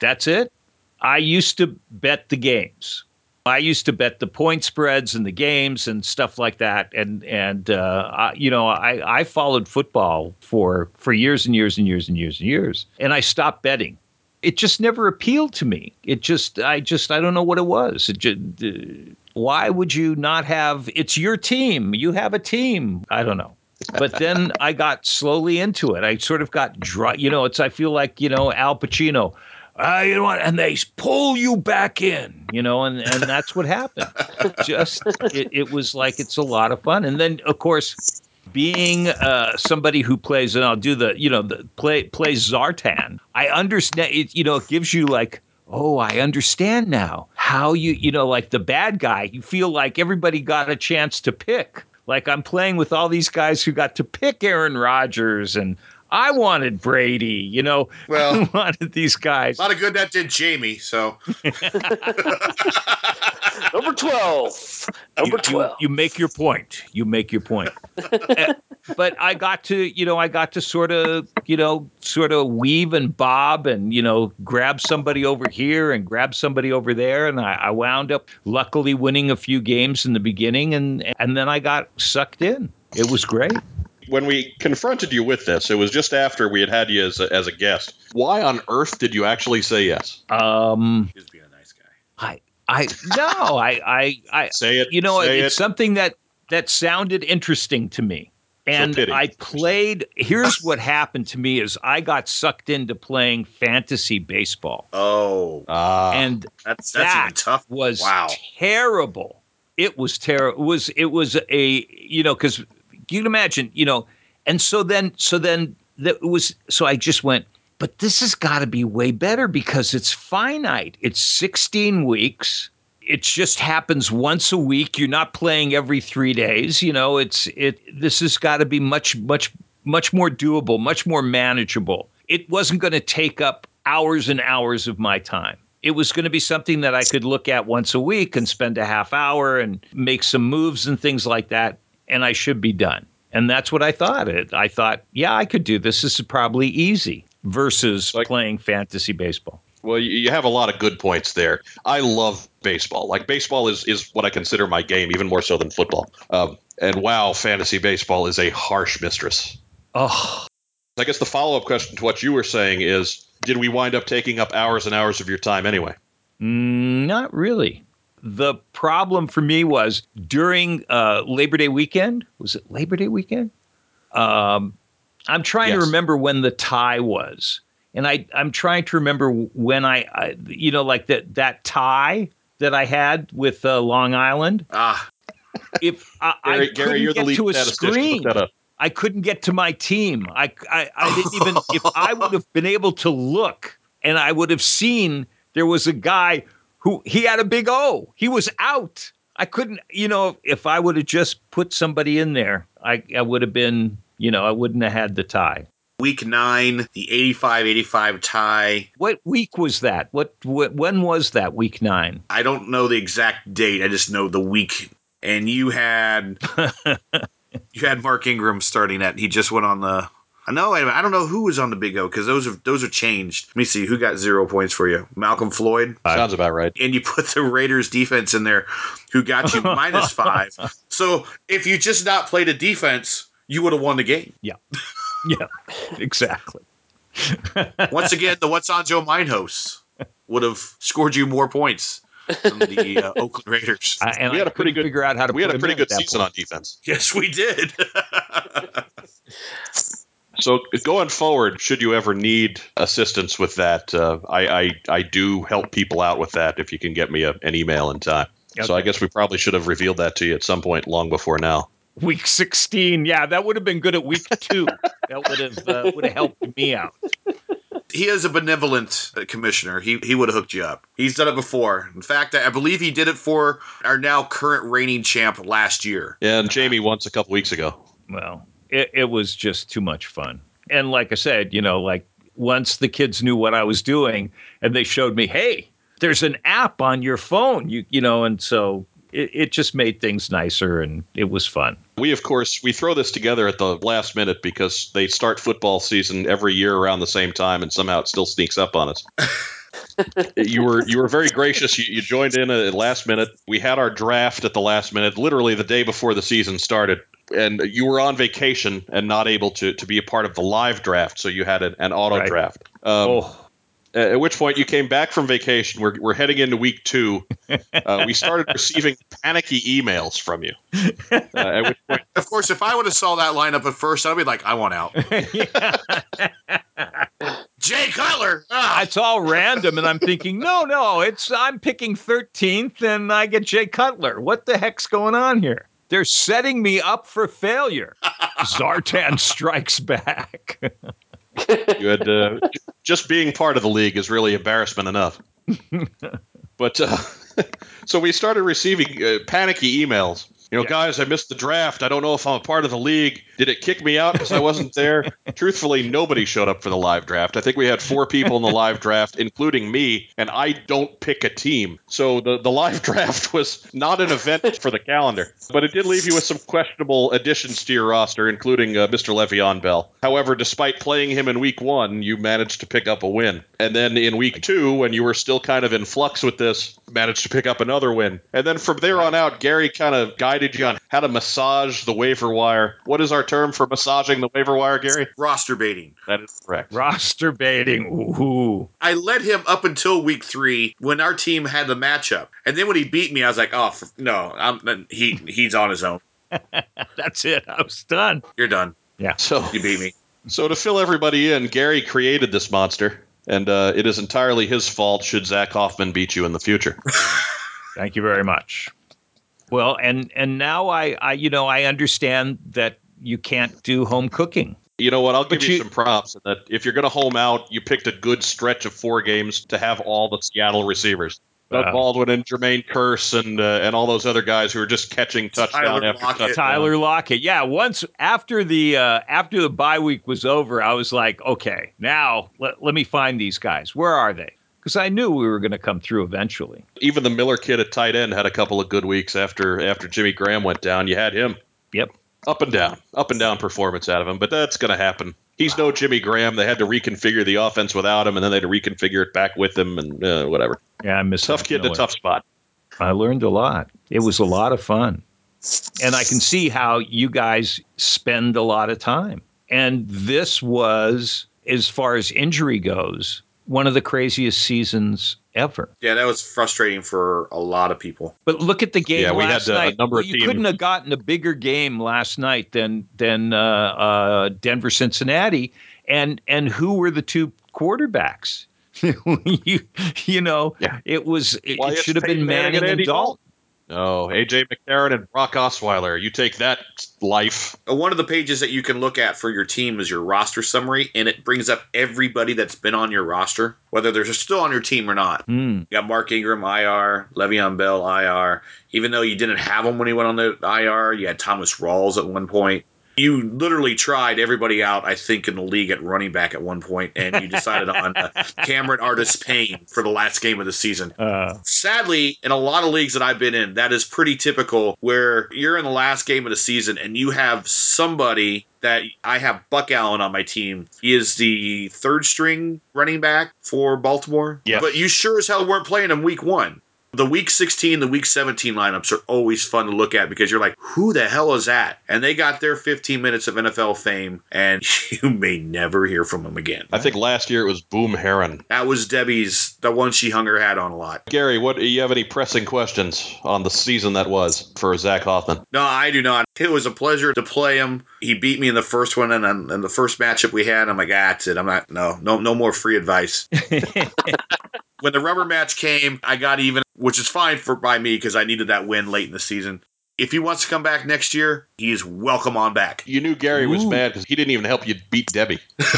S4: That's it. I used to bet the games. I used to bet the point spreads and the games and stuff like that. And and uh, I, you know, I I followed football for for years and years and years and years and years, and I stopped betting. It just never appealed to me. It just I just I don't know what it was. It just, uh, why would you not have? It's your team. You have a team. I don't know. but then I got slowly into it. I sort of got dry. You know, it's I feel like you know Al Pacino uh, you know what? And they pull you back in, you know, and, and that's what happened. Just it, it was like it's a lot of fun. And then of course, being uh, somebody who plays, and I'll do the, you know, the play plays Zartan. I understand. It, you know, it gives you like, oh, I understand now how you, you know, like the bad guy. You feel like everybody got a chance to pick. Like I'm playing with all these guys who got to pick Aaron Rodgers and I wanted Brady, you know.
S1: Well,
S4: I wanted these guys.
S1: A lot of good that did Jamie. So
S3: number twelve, number
S4: you,
S3: twelve.
S4: You, you, make your point. You make your point. but I got to, you know, I got to sort of, you know, sort of weave and bob and you know grab somebody over here and grab somebody over there, and I, I wound up luckily winning a few games in the beginning, and and then I got sucked in. It was great
S2: when we confronted you with this, it was just after we had had you as a, as a guest. Why on earth did you actually say yes?
S4: Um,
S1: He's being a nice guy.
S4: I I no, I I I
S2: say it.
S4: You know, it's
S2: it.
S4: something that that sounded interesting to me. And
S2: so
S4: I played. Here's what happened to me: is I got sucked into playing fantasy baseball.
S1: Oh,
S2: uh,
S4: and
S1: that's that's
S4: that
S1: even tough.
S4: Was
S1: wow.
S4: terrible. It was terrible. It was it was a you know because you can imagine, you know, and so then, so then that was, so I just went, but this has got to be way better because it's finite. It's 16 weeks. It just happens once a week. You're not playing every three days. You know, it's, it, this has got to be much, much, much more doable, much more manageable. It wasn't going to take up hours and hours of my time it was going to be something that I could look at once a week and spend a half hour and make some moves and things like that and I should be done. And that's what I thought. It. I thought, yeah, I could do this. This is probably easy versus like, playing fantasy baseball.
S2: Well, you have a lot of good points there. I love baseball. Like baseball is is what I consider my game, even more so than football. Um, and wow, fantasy baseball is a harsh mistress.
S4: Oh,
S2: I guess the follow up question to what you were saying is, did we wind up taking up hours and hours of your time anyway?
S4: Mm, not really the problem for me was during uh, Labor Day weekend. Was it Labor Day weekend? Um, I'm trying yes. to remember when the tie was, and I I'm trying to remember when I, I you know like that that tie that I had with uh, Long Island.
S1: Ah,
S4: if I,
S2: Gary,
S4: I
S2: Gary,
S4: couldn't get to a screen. I couldn't get to my team. I, I, I didn't even, if I would have been able to look and I would have seen there was a guy who he had a big O. He was out. I couldn't, you know, if I would have just put somebody in there, I, I would have been, you know, I wouldn't have had the tie.
S1: Week nine, the 85 85 tie.
S4: What week was that? What, what when was that week nine?
S1: I don't know the exact date. I just know the week. And you had you had Mark Ingram starting at he just went on the I know. I don't know who was on the Big O because those are those are changed. Let me see who got zero points for you. Malcolm Floyd
S2: sounds about right.
S1: And you put the Raiders defense in there, who got you minus five. So if you just not played a defense, you would have won the game.
S4: Yeah, yeah, exactly.
S1: Once again, the What's on Joe Mind host would have scored you more points than the uh, Oakland Raiders.
S4: Uh, and we I had a pretty good figure out how to.
S2: We had a pretty good season point. on defense.
S1: Yes, we did.
S2: So going forward, should you ever need assistance with that, uh, I, I, I do help people out with that if you can get me a, an email in time. Okay. So I guess we probably should have revealed that to you at some point long before now.
S4: Week 16, yeah, that would have been good at week two. that would have uh, would have helped me out.
S1: He is a benevolent uh, commissioner. He he would have hooked you up. He's done it before. In fact, I believe he did it for our now current reigning champ last year.
S2: Yeah, and Jamie once a couple weeks ago.
S4: Well, it, it was just too much fun. And like I said, you know, like once the kids knew what I was doing and they showed me, hey, there's an app on your phone, you you know, and so it, it just made things nicer and it was fun.
S2: We of course we throw this together at the last minute because they start football season every year around the same time and somehow it still sneaks up on us. you were you were very gracious. You, you joined in at last minute. We had our draft at the last minute, literally the day before the season started. And you were on vacation and not able to, to be a part of the live draft, so you had an, an auto
S4: Right.
S2: draft. Um,
S4: oh,
S2: At which point you came back from vacation. We're, we're heading into week two. Uh, we started receiving panicky emails from you. Uh, at which point,
S1: Of course, if I would have saw that lineup at first, I'd be like, I want out. Jay Cutler. Ah,
S4: it's all random, and I'm thinking, no, no, it's I'm picking 13th, and I get Jay Cutler. What the heck's going on here? They're setting me up for failure. Zartan strikes back.
S2: you had uh, just being part of the league is really embarrassment enough. but uh, so we started receiving uh, panicky emails. You know,
S4: Yeah.
S2: guys, I missed the draft. I don't know if I'm a part of the league. Did it kick me out because I wasn't there? Truthfully, nobody showed up for the live draft. I think we had four people in the live draft, including me, and I don't pick a team. So the, the live draft was not an event for the calendar. But it did leave you with some questionable additions to your roster, including uh, Mr. Le'Veon Bell. However, despite playing him in week one, you managed to pick up a win. And then in week two, when you were still kind of in flux with this, managed to pick up another win. And then from there on out, Gary kind of guided you on how to massage the waiver wire. What is our term for massaging the waiver wire, Gary?
S1: roster baiting.
S2: That is correct.
S4: Roster baiting. Ooh.
S1: I led him up until week three when our team had the matchup, and then when he beat me, I was like, "Oh no, I'm he he's on his own.
S4: That's it. I was done.
S1: You're done. Yeah.
S2: So,
S1: You beat me."
S2: so to fill everybody in, Gary created this monster. And uh, it is entirely his fault should Zack Hoffman beat you in the future.
S4: Thank you very much. Well, and and now I, I you know I understand that you can't do home cooking.
S2: You know what? I'll give you,
S4: you-
S2: some props that if you're going to home out, you picked a good stretch of four games to have all the Seattle receivers. Doug
S4: Wow.
S2: Baldwin and Jermaine Kearse and uh, and all those other guys who are just catching touchdown
S1: Tyler
S2: after
S1: Lockett.
S2: touchdown.
S4: Tyler Lockett. Yeah, once after the uh, after the bye week was over, I was like, okay, now let, let me find these guys. Where are they? Because I knew we were going to come through eventually.
S2: Even the Miller kid at tight end had a couple of good weeks after after Jimmy Graham went down. You had him
S4: Yep.
S2: up and down, up and down performance out of him, but that's going to happen. He's no Jimmy Graham. They had to reconfigure the offense without him, and then they had to reconfigure it back with him, and uh, whatever.
S4: Yeah, I miss
S2: Tough kid in a tough spot.
S4: I learned a lot. It was a lot of fun. And I can see how you guys spend a lot of time. And this was, as far as injury goes, one of the craziest seasons ever.
S1: Yeah, that was frustrating for a lot of people.
S4: But look at the game
S2: Yeah, we had,
S4: last
S2: uh, a
S4: night.
S2: number of
S4: you
S2: teams-
S4: couldn't have gotten a bigger game last night than than uh, uh, Denver Cincinnati. And and who were the two quarterbacks? you, you know,
S2: Yeah.
S4: it was it,
S2: Why
S4: it should have been
S2: Manning
S4: Manning
S2: and
S4: and
S2: Andy
S4: Dalton.
S2: Oh, AJ McCarron and Brock Osweiler. You take that life.
S1: Uh, One of the pages that you can look at for your team is your roster summary, and it brings up everybody that's been on your roster, whether they're still on your team or not.
S4: Hmm.
S1: You got Mark Ingram, IR, Le'Veon Bell, IR. Even though you didn't have him when he went on the IR, you had Thomas Rawls at one point. You literally tried everybody out, I think, in the league at running back at one point, and you decided on uh, Cameron Artis Payne for the last game of the season.
S4: Uh,
S1: Sadly, in a lot of leagues that I've been in, that is pretty typical where you're in the last game of the season and you have somebody that I have Buck Allen on my team. He is the third string running back for Baltimore.
S2: Yeah.
S1: But you sure as hell weren't playing him week one. The week 16, the week 17 lineups are always fun to look at because you're like, who the hell is that? And they got their 15 minutes of NFL fame, and you may never hear from them again.
S2: I think last year it was Boom Herron.
S1: That was Debbie's, the one she hung her hat on a lot.
S2: Gary, what do you have any pressing questions on the season that was for Zack Hoffman?
S1: No, I do not. It was a pleasure to play him. He beat me in the first one, and then in the first matchup we had, I'm like, ah, that's it. I'm not. No, no, no more free advice. when the rubber match came, I got even, which is fine for by me because I needed that win late in the season. If he wants to come back next year, he is welcome on back.
S2: You knew Gary was mad because he didn't even help you beat Debbie.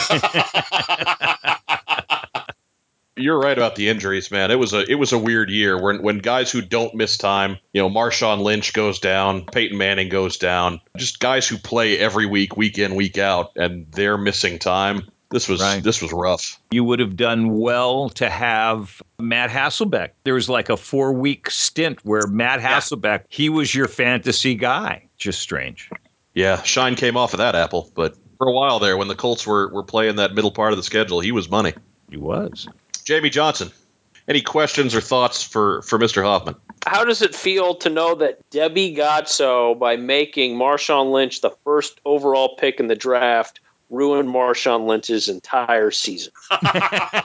S2: You're right about the injuries, man. It was a it was a weird year when when guys who don't miss time, you know, Marshawn Lynch goes down, Peyton Manning goes down, just guys who play every week, week in, week out, and they're missing time. This was
S4: Right.
S2: this was rough.
S4: You would have done well to have Matt Hasselbeck. There was like a four week stint where Matt Hasselbeck, he was your fantasy guy. Just strange.
S2: Yeah, shine came off of that apple, but for a while there, when the Colts were were playing that middle part of the schedule, he was money.
S4: He was.
S2: Jamie Johnson, any questions or thoughts for for Mr. Hoffman?
S3: How does it feel to know that Debbie got so by making Marshawn Lynch the first overall pick in the draft ruined Marshawn Lynch's entire season?
S4: I,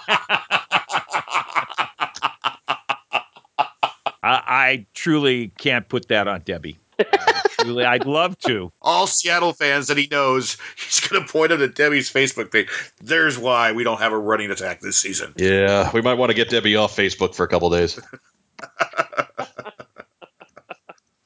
S4: I truly can't put that on Debbie. I truly, I'd love to.
S1: All Seattle fans that he knows, he's going to point them to Debbie's Facebook page. There's why we don't have a running attack this season.
S2: Yeah, we might want to get Debbie off Facebook for a couple days.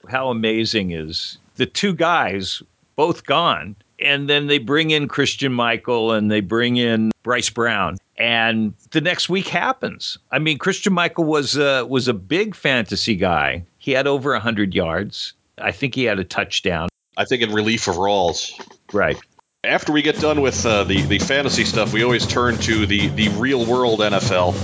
S4: How amazing is the two guys both gone, and then they bring in Christine Michael and they bring in Bryce Brown, and the next week happens. I mean, Christine Michael was uh, was a big fantasy guy. He had over hundred yards. I think he had a touchdown.
S2: I think in relief of Rawls.
S4: Right.
S2: After we get done with uh, the the fantasy stuff, we always turn to the the real world NFL.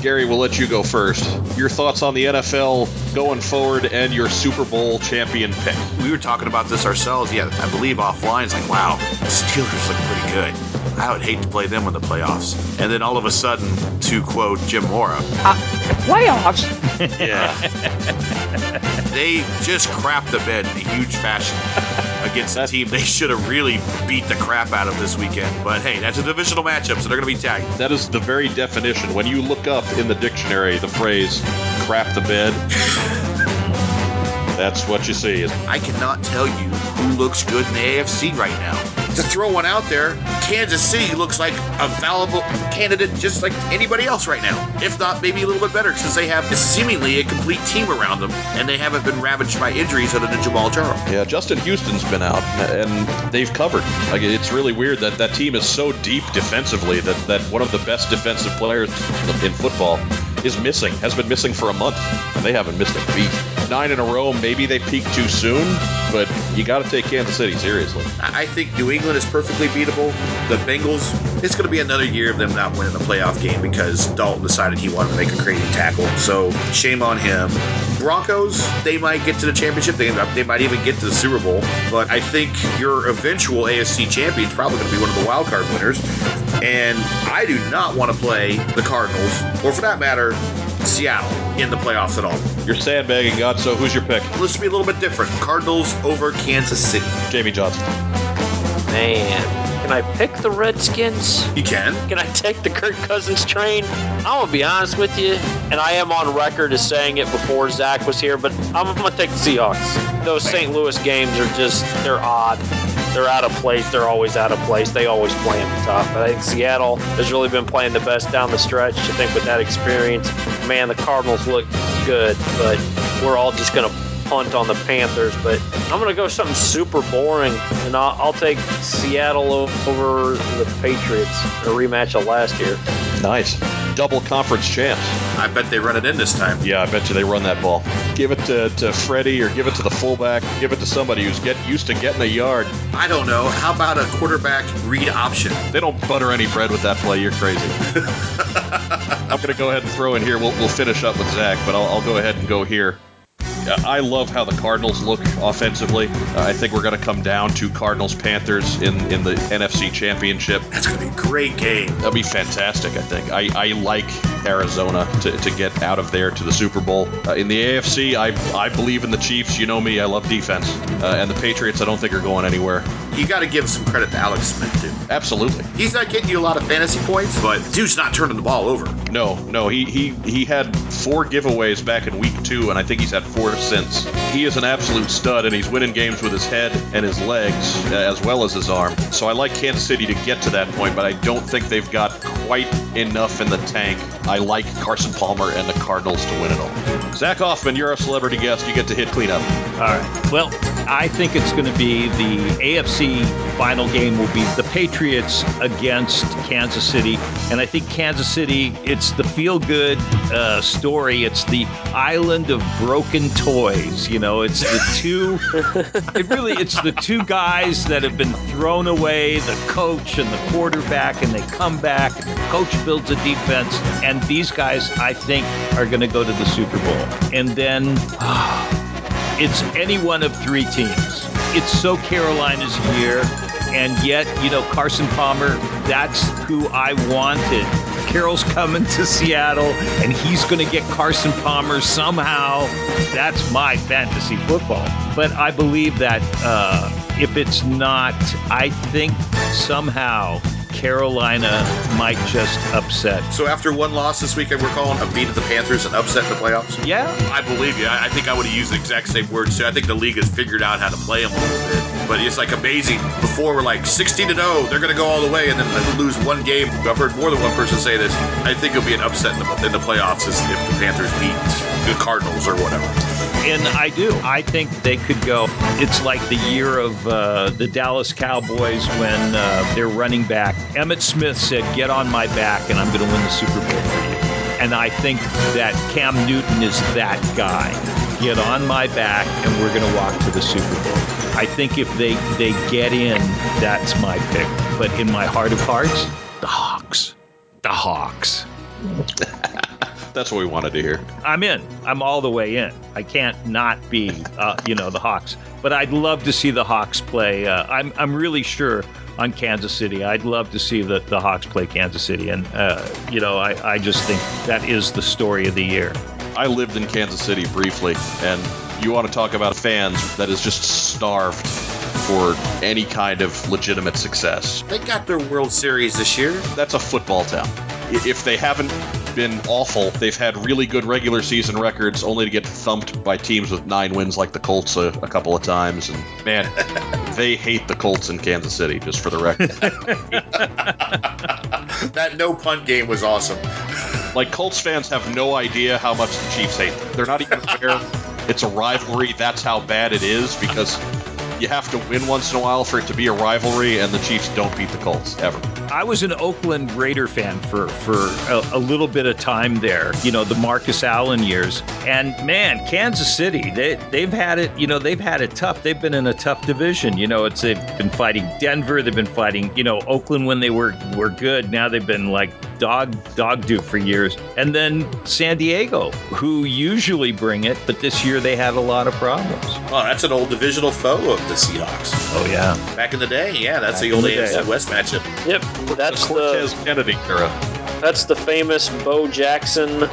S2: Gary, we'll let you go first. Your thoughts on the NFL going forward and your Super Bowl champion pick.
S1: We were talking about this ourselves, yeah, I believe offline. It's like, wow, the Steelers look pretty good. I would hate to play them in the playoffs. And then all of a sudden, to quote Jim Mora, uh,
S5: Playoffs?
S1: yeah, they just crapped the bed in a huge fashion against a team they should have really beat the crap out of this weekend. But hey, that's a divisional matchup, so they're going to be tagged.
S2: That is the very definition. When you look up in the dictionary the phrase "crap the bed," that's what you see.
S1: I cannot tell you who looks good in the AFC right now. To throw one out there, Kansas City looks like a valuable candidate just like anybody else right now. If not, maybe a little bit better since they have seemingly a complete team around them and they haven't been ravaged by injuries other than Jamaal Charles.
S2: Yeah, Justin Houston's been out, and they've covered. Like it's really weird that that team is so deep defensively that that one of the best defensive players in football is missing. Has been missing for a month, and they haven't missed a beat. Nine in a row. Maybe they peaked too soon, but you got to take Kansas City seriously.
S1: I I think New England is perfectly beatable. The Bengals, it's going to be another year of them not winning a playoff game because Dalton decided he wanted to make a crazy tackle. So shame on him. Broncos, they might get to the championship. They, they might even get to the Super Bowl. But I think your eventual AFC champion is probably going to be one of the wild card winners. And I do not want to play the Cardinals, or for that matter, Seattle in the playoffs at all.
S2: You're sandbagging, God. So who's your pick?
S1: Let's be a little bit different. Cardinals over Kansas City.
S2: Jamie Johnson.
S3: Man, can I pick the Redskins?
S1: You can.
S3: Can I take the Kirk Cousins train? I'm gonna be honest with you, and I am on record as saying it before Zack was here, but I'm gonna take the Seahawks. Those St. Louis games are just—they're odd. They're out of place. They're always out of place. They always play them tough. But I think Seattle has really been playing the best down the stretch. I think with that experience, man, the Cardinals look good, but we're all just gonna punt on the Panthers, but I'm going to go something super boring, and I'll, I'll take Seattle over the Patriots in a rematch of last year.
S2: Nice. Double conference champs.
S1: I bet they run it in this time.
S2: Yeah, I bet you they run that ball. Give it to, to Freddie or give it to the fullback. Give it to somebody who's get used to getting a yard.
S1: I don't know. How about a quarterback read option?
S2: They don't butter any bread with that play. You're crazy. I'm going to go ahead and throw in here. We'll, we'll finish up with Zack, but I'll, I'll go ahead and go here. I love how the Cardinals look offensively. Uh, I think we're going to come down to Cardinals Panthers in, in the NFC Championship.
S1: That's going to be a great game.
S2: That'll be fantastic, I think. I, I like Arizona to, to get out of there to the Super Bowl. Uh, in the AFC, I, I believe in the Chiefs. You know me, I love defense. Uh, and the Patriots, I don't think are going anywhere.
S1: You got to give some credit to Alex Smith, too.
S2: Absolutely.
S1: He's not getting you a lot of fantasy points, but dude's not turning the ball over.
S2: No, no, he, he, he had four giveaways back in week two, and I think he's had four since. He is an absolute stud, and he's winning games with his head and his legs uh, as well as his arm. So I like Kansas City to get to that point, but I don't think they've got quite enough in the tank. I like Carson Palmer and the Cardinals to win it all. Zack Hoffman, you're our celebrity guest. You get to hit cleanup.
S4: All right. Well, I think it's going to be the AFC final game will be the Patriots against Kansas City. And I think Kansas City, it's the feel good uh, story. It's the island of broken toys. You know, it's the two, it really, it's the two guys that have been thrown away the coach and the quarterback, and they come back. And the coach builds a defense. And these guys, I think, are going to go to the Super Bowl. And then. it's any one of three teams. It's so Carolina's year, and yet, you know, Carson Palmer, that's who I wanted. Carroll's coming to Seattle, and he's going to get Carson Palmer somehow. That's my fantasy football. But I believe that uh, if it's not, I think somehow Carolina might just upset.
S1: So after one loss this weekend, we're calling a beat of the Panthers an upset in the playoffs?
S4: Yeah.
S1: I believe you. I think I would have used the exact same words too. I think the league has figured out how to play them a little bit. But it's like amazing. Before we're like 16 to 0, they're going to go all the way, and then they lose one game. I've heard more than one person say this. I think it'll be an upset in the, in the playoffs if the Panthers beat the Cardinals or whatever.
S4: And I do. I think they could go. It's like the year of uh, the Dallas Cowboys when uh, their running back, Emmitt Smith, said, Get on my back and I'm going to win the Super Bowl for you. And I think that Cam Newton is that guy. Get on my back and we're going to walk to the Super Bowl. I think if they, they get in, that's my pick. But in my heart of hearts, the Hawks. The Hawks.
S2: That's what we wanted to hear.
S4: I'm in. I'm all the way in. I can't not be, uh, you know, the Hawks. But I'd love to see the Hawks play. Uh, I'm, I'm really sure on Kansas City. I'd love to see the, the Hawks play Kansas City. And, uh, you know, I, I just think that is the story of the year.
S2: I lived in Kansas City briefly, and you want to talk about fans that is just starved for any kind of legitimate success.
S1: They got their World Series this year.
S2: That's a football town. If they haven't been awful, they've had really good regular season records, only to get thumped by teams with nine wins like the Colts a, a couple of times. And man, they hate the Colts in Kansas City, just for the record.
S1: that no punt game was awesome.
S2: like Colts fans have no idea how much the Chiefs hate them. They're not even aware it's a rivalry. That's how bad it is because you have to win once in a while for it to be a rivalry, and the Chiefs don't beat the Colts ever.
S4: I was an Oakland Raider fan for for a, a, little bit of time there. You know, the Marcus Allen years, and man, Kansas City they they've had it. You know, they've had it tough. They've been in a tough division. You know, it's they've been fighting Denver. They've been fighting you know Oakland when they were were good. Now they've been like dog dog do for years. And then San Diego, who usually bring it, but this year they had a lot of problems.
S1: Oh, that's an old divisional foe of the Seahawks.
S4: Oh yeah,
S1: back in the day, yeah, that's Back the old AFC West matchup.
S3: Yep, that's
S2: the Cortez
S3: the,
S2: Kennedy era.
S3: That's the famous Bo Jackson,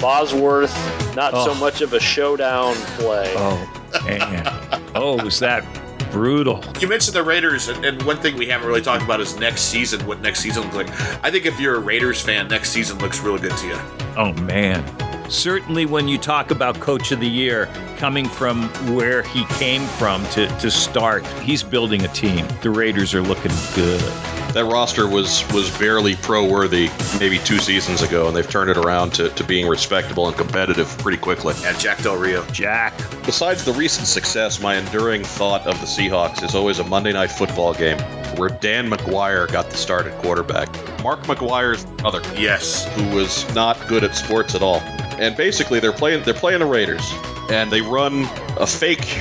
S3: Bosworth. Not oh. so much of a showdown play.
S4: Oh man, oh was that brutal.
S1: You mentioned the Raiders, and one thing we haven't really talked about is next season. What next season looks like? I think if you're a Raiders fan, next season looks really good to you.
S4: Oh man, certainly when you talk about coach of the year coming from where he came from to, to start he's building a team. The raiders are looking good.
S2: That roster was was barely pro worthy maybe two seasons ago and they've turned it around to, to being respectable and competitive pretty quickly.
S1: And jack del rio.
S4: Jack.
S2: Besides the recent success my enduring thought of the seahawks is always a monday night football game where dan McGwire got the start at quarterback. Mark McGwire's brother
S1: yes.
S2: who was not good at sports at all and basically they're playing they're playing the Raiders, and they run a fake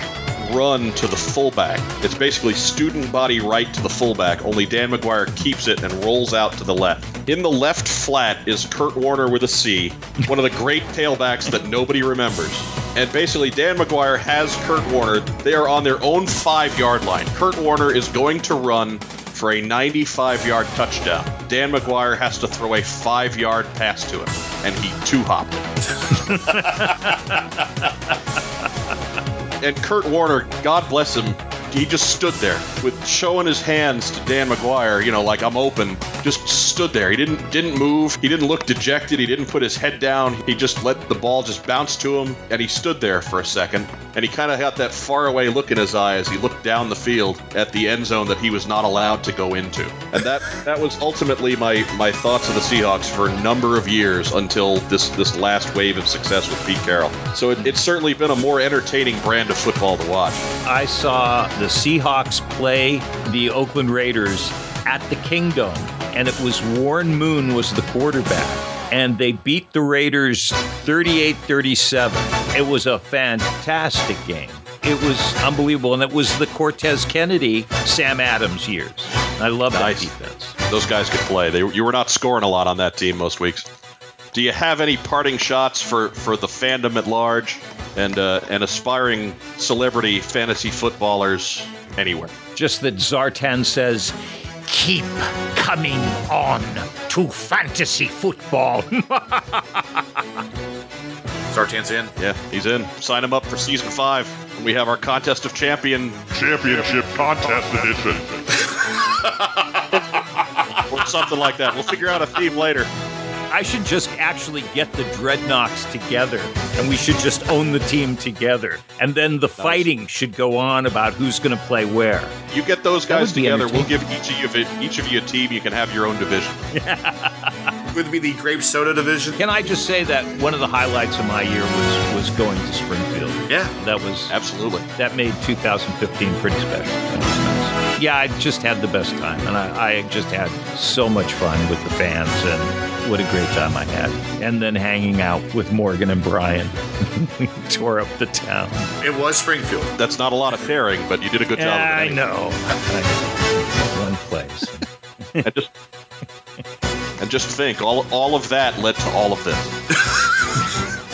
S2: run to the fullback. It's basically student body right to the fullback, only Dan McGwire keeps it and rolls out to the left. In the left flat is Curt Warner with a C, one of the great tailbacks that nobody remembers. And basically, Dan McGwire has Curt Warner. They are on their own five yard line. Curt Warner is going to run for a 95 yard touchdown. Dan McGwire has to throw a five yard pass to him, and he two hopped and Curt Warner, God bless him, he just stood there with showing his hands to Dan McGwire, you know, like I'm open. Just stood there. He didn't didn't move. He didn't look dejected. He didn't put his head down. He just let the ball just bounce to him, and he stood there for a second. And he kind of had that faraway look in his eye as he looked down the field at the end zone that he was not allowed to go into. And that that was ultimately my my thoughts of the Seahawks for a number of years until this this last wave of success with Pete Carroll. So it, it's certainly been a more entertaining brand of football to watch.
S4: I saw the Seahawks play the Oakland Raiders at the Kingdome, and it was Warren Moon was the quarterback. And they beat the Raiders 38 37. It was a fantastic game. It was unbelievable. And it was the Cortez Kennedy, Sam Adams years. I love
S2: Nice.
S4: that defense.
S2: Those guys could play. They, you were not scoring a lot on that team most weeks. Do you have any parting shots for, for the fandom at large and uh, and aspiring celebrity fantasy footballers anywhere?
S4: Just that Zartan says, keep coming on to fantasy football.
S1: Zartan's in.
S2: Yeah, he's in. Sign him up for season five. when We have our contest of champion
S6: Championship Contest Edition.
S2: or something like that. We'll figure out a theme later.
S4: I should just actually get the Dreadnoks together, and we should just own the team together. And then the fighting should go on about who's going to play where.
S2: You get those guys together. We'll give each of you each of you a team. You can have your own division.
S1: Would it be the grape soda division?
S4: Can I just say that one of the highlights of my year was was going to Springfield.
S1: Yeah.
S4: That was
S2: Absolutely.
S4: that made 2015 pretty special. That was nice. Yeah, I just had the best time, and I, I just had so much fun with the fans, and what a great time I had. And then hanging out with Morgan and Brian, we tore up the town.
S1: It was Springfield.
S2: That's not a lot of pairing, but you did a good job.
S4: Yeah,
S2: of it
S4: I know. I know. One place.
S2: And just, and just think, all all of that led to all of this.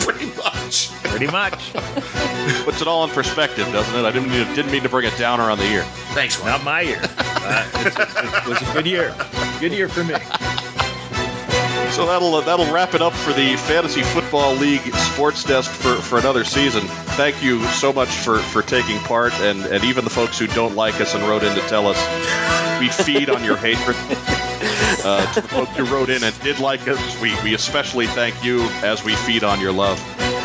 S1: Pretty much.
S4: Pretty much.
S2: Puts it all in perspective, doesn't it? I didn't mean to, didn't mean to bring it downer on the year.
S1: Thanks, Mike.
S4: Not my year. Uh, it's- it was a good year. Good year for me.
S2: So that'll uh, that'll wrap it up for the Fantasy Football League Sports Desk for, for another season. Thank you so much for, for taking part, and, and even the folks who don't like us and wrote in to tell us we feed on your hatred. Uh, to the folks who wrote in and did like us, we, we especially thank you as we feed on your love.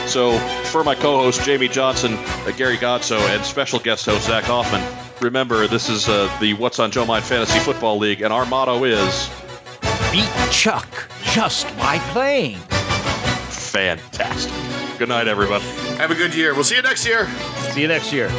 S2: So, for my co-host Jamie Johnson, uh, Gary Godso, and special guest host Zack Hoffman, remember this is uh, the What's on Joe Mind Fantasy Football League, and our motto is
S4: Beat Chuck just by playing.
S2: fantastic. Good night, everybody.
S1: Have a good year. We'll see you next year.
S4: See you next year.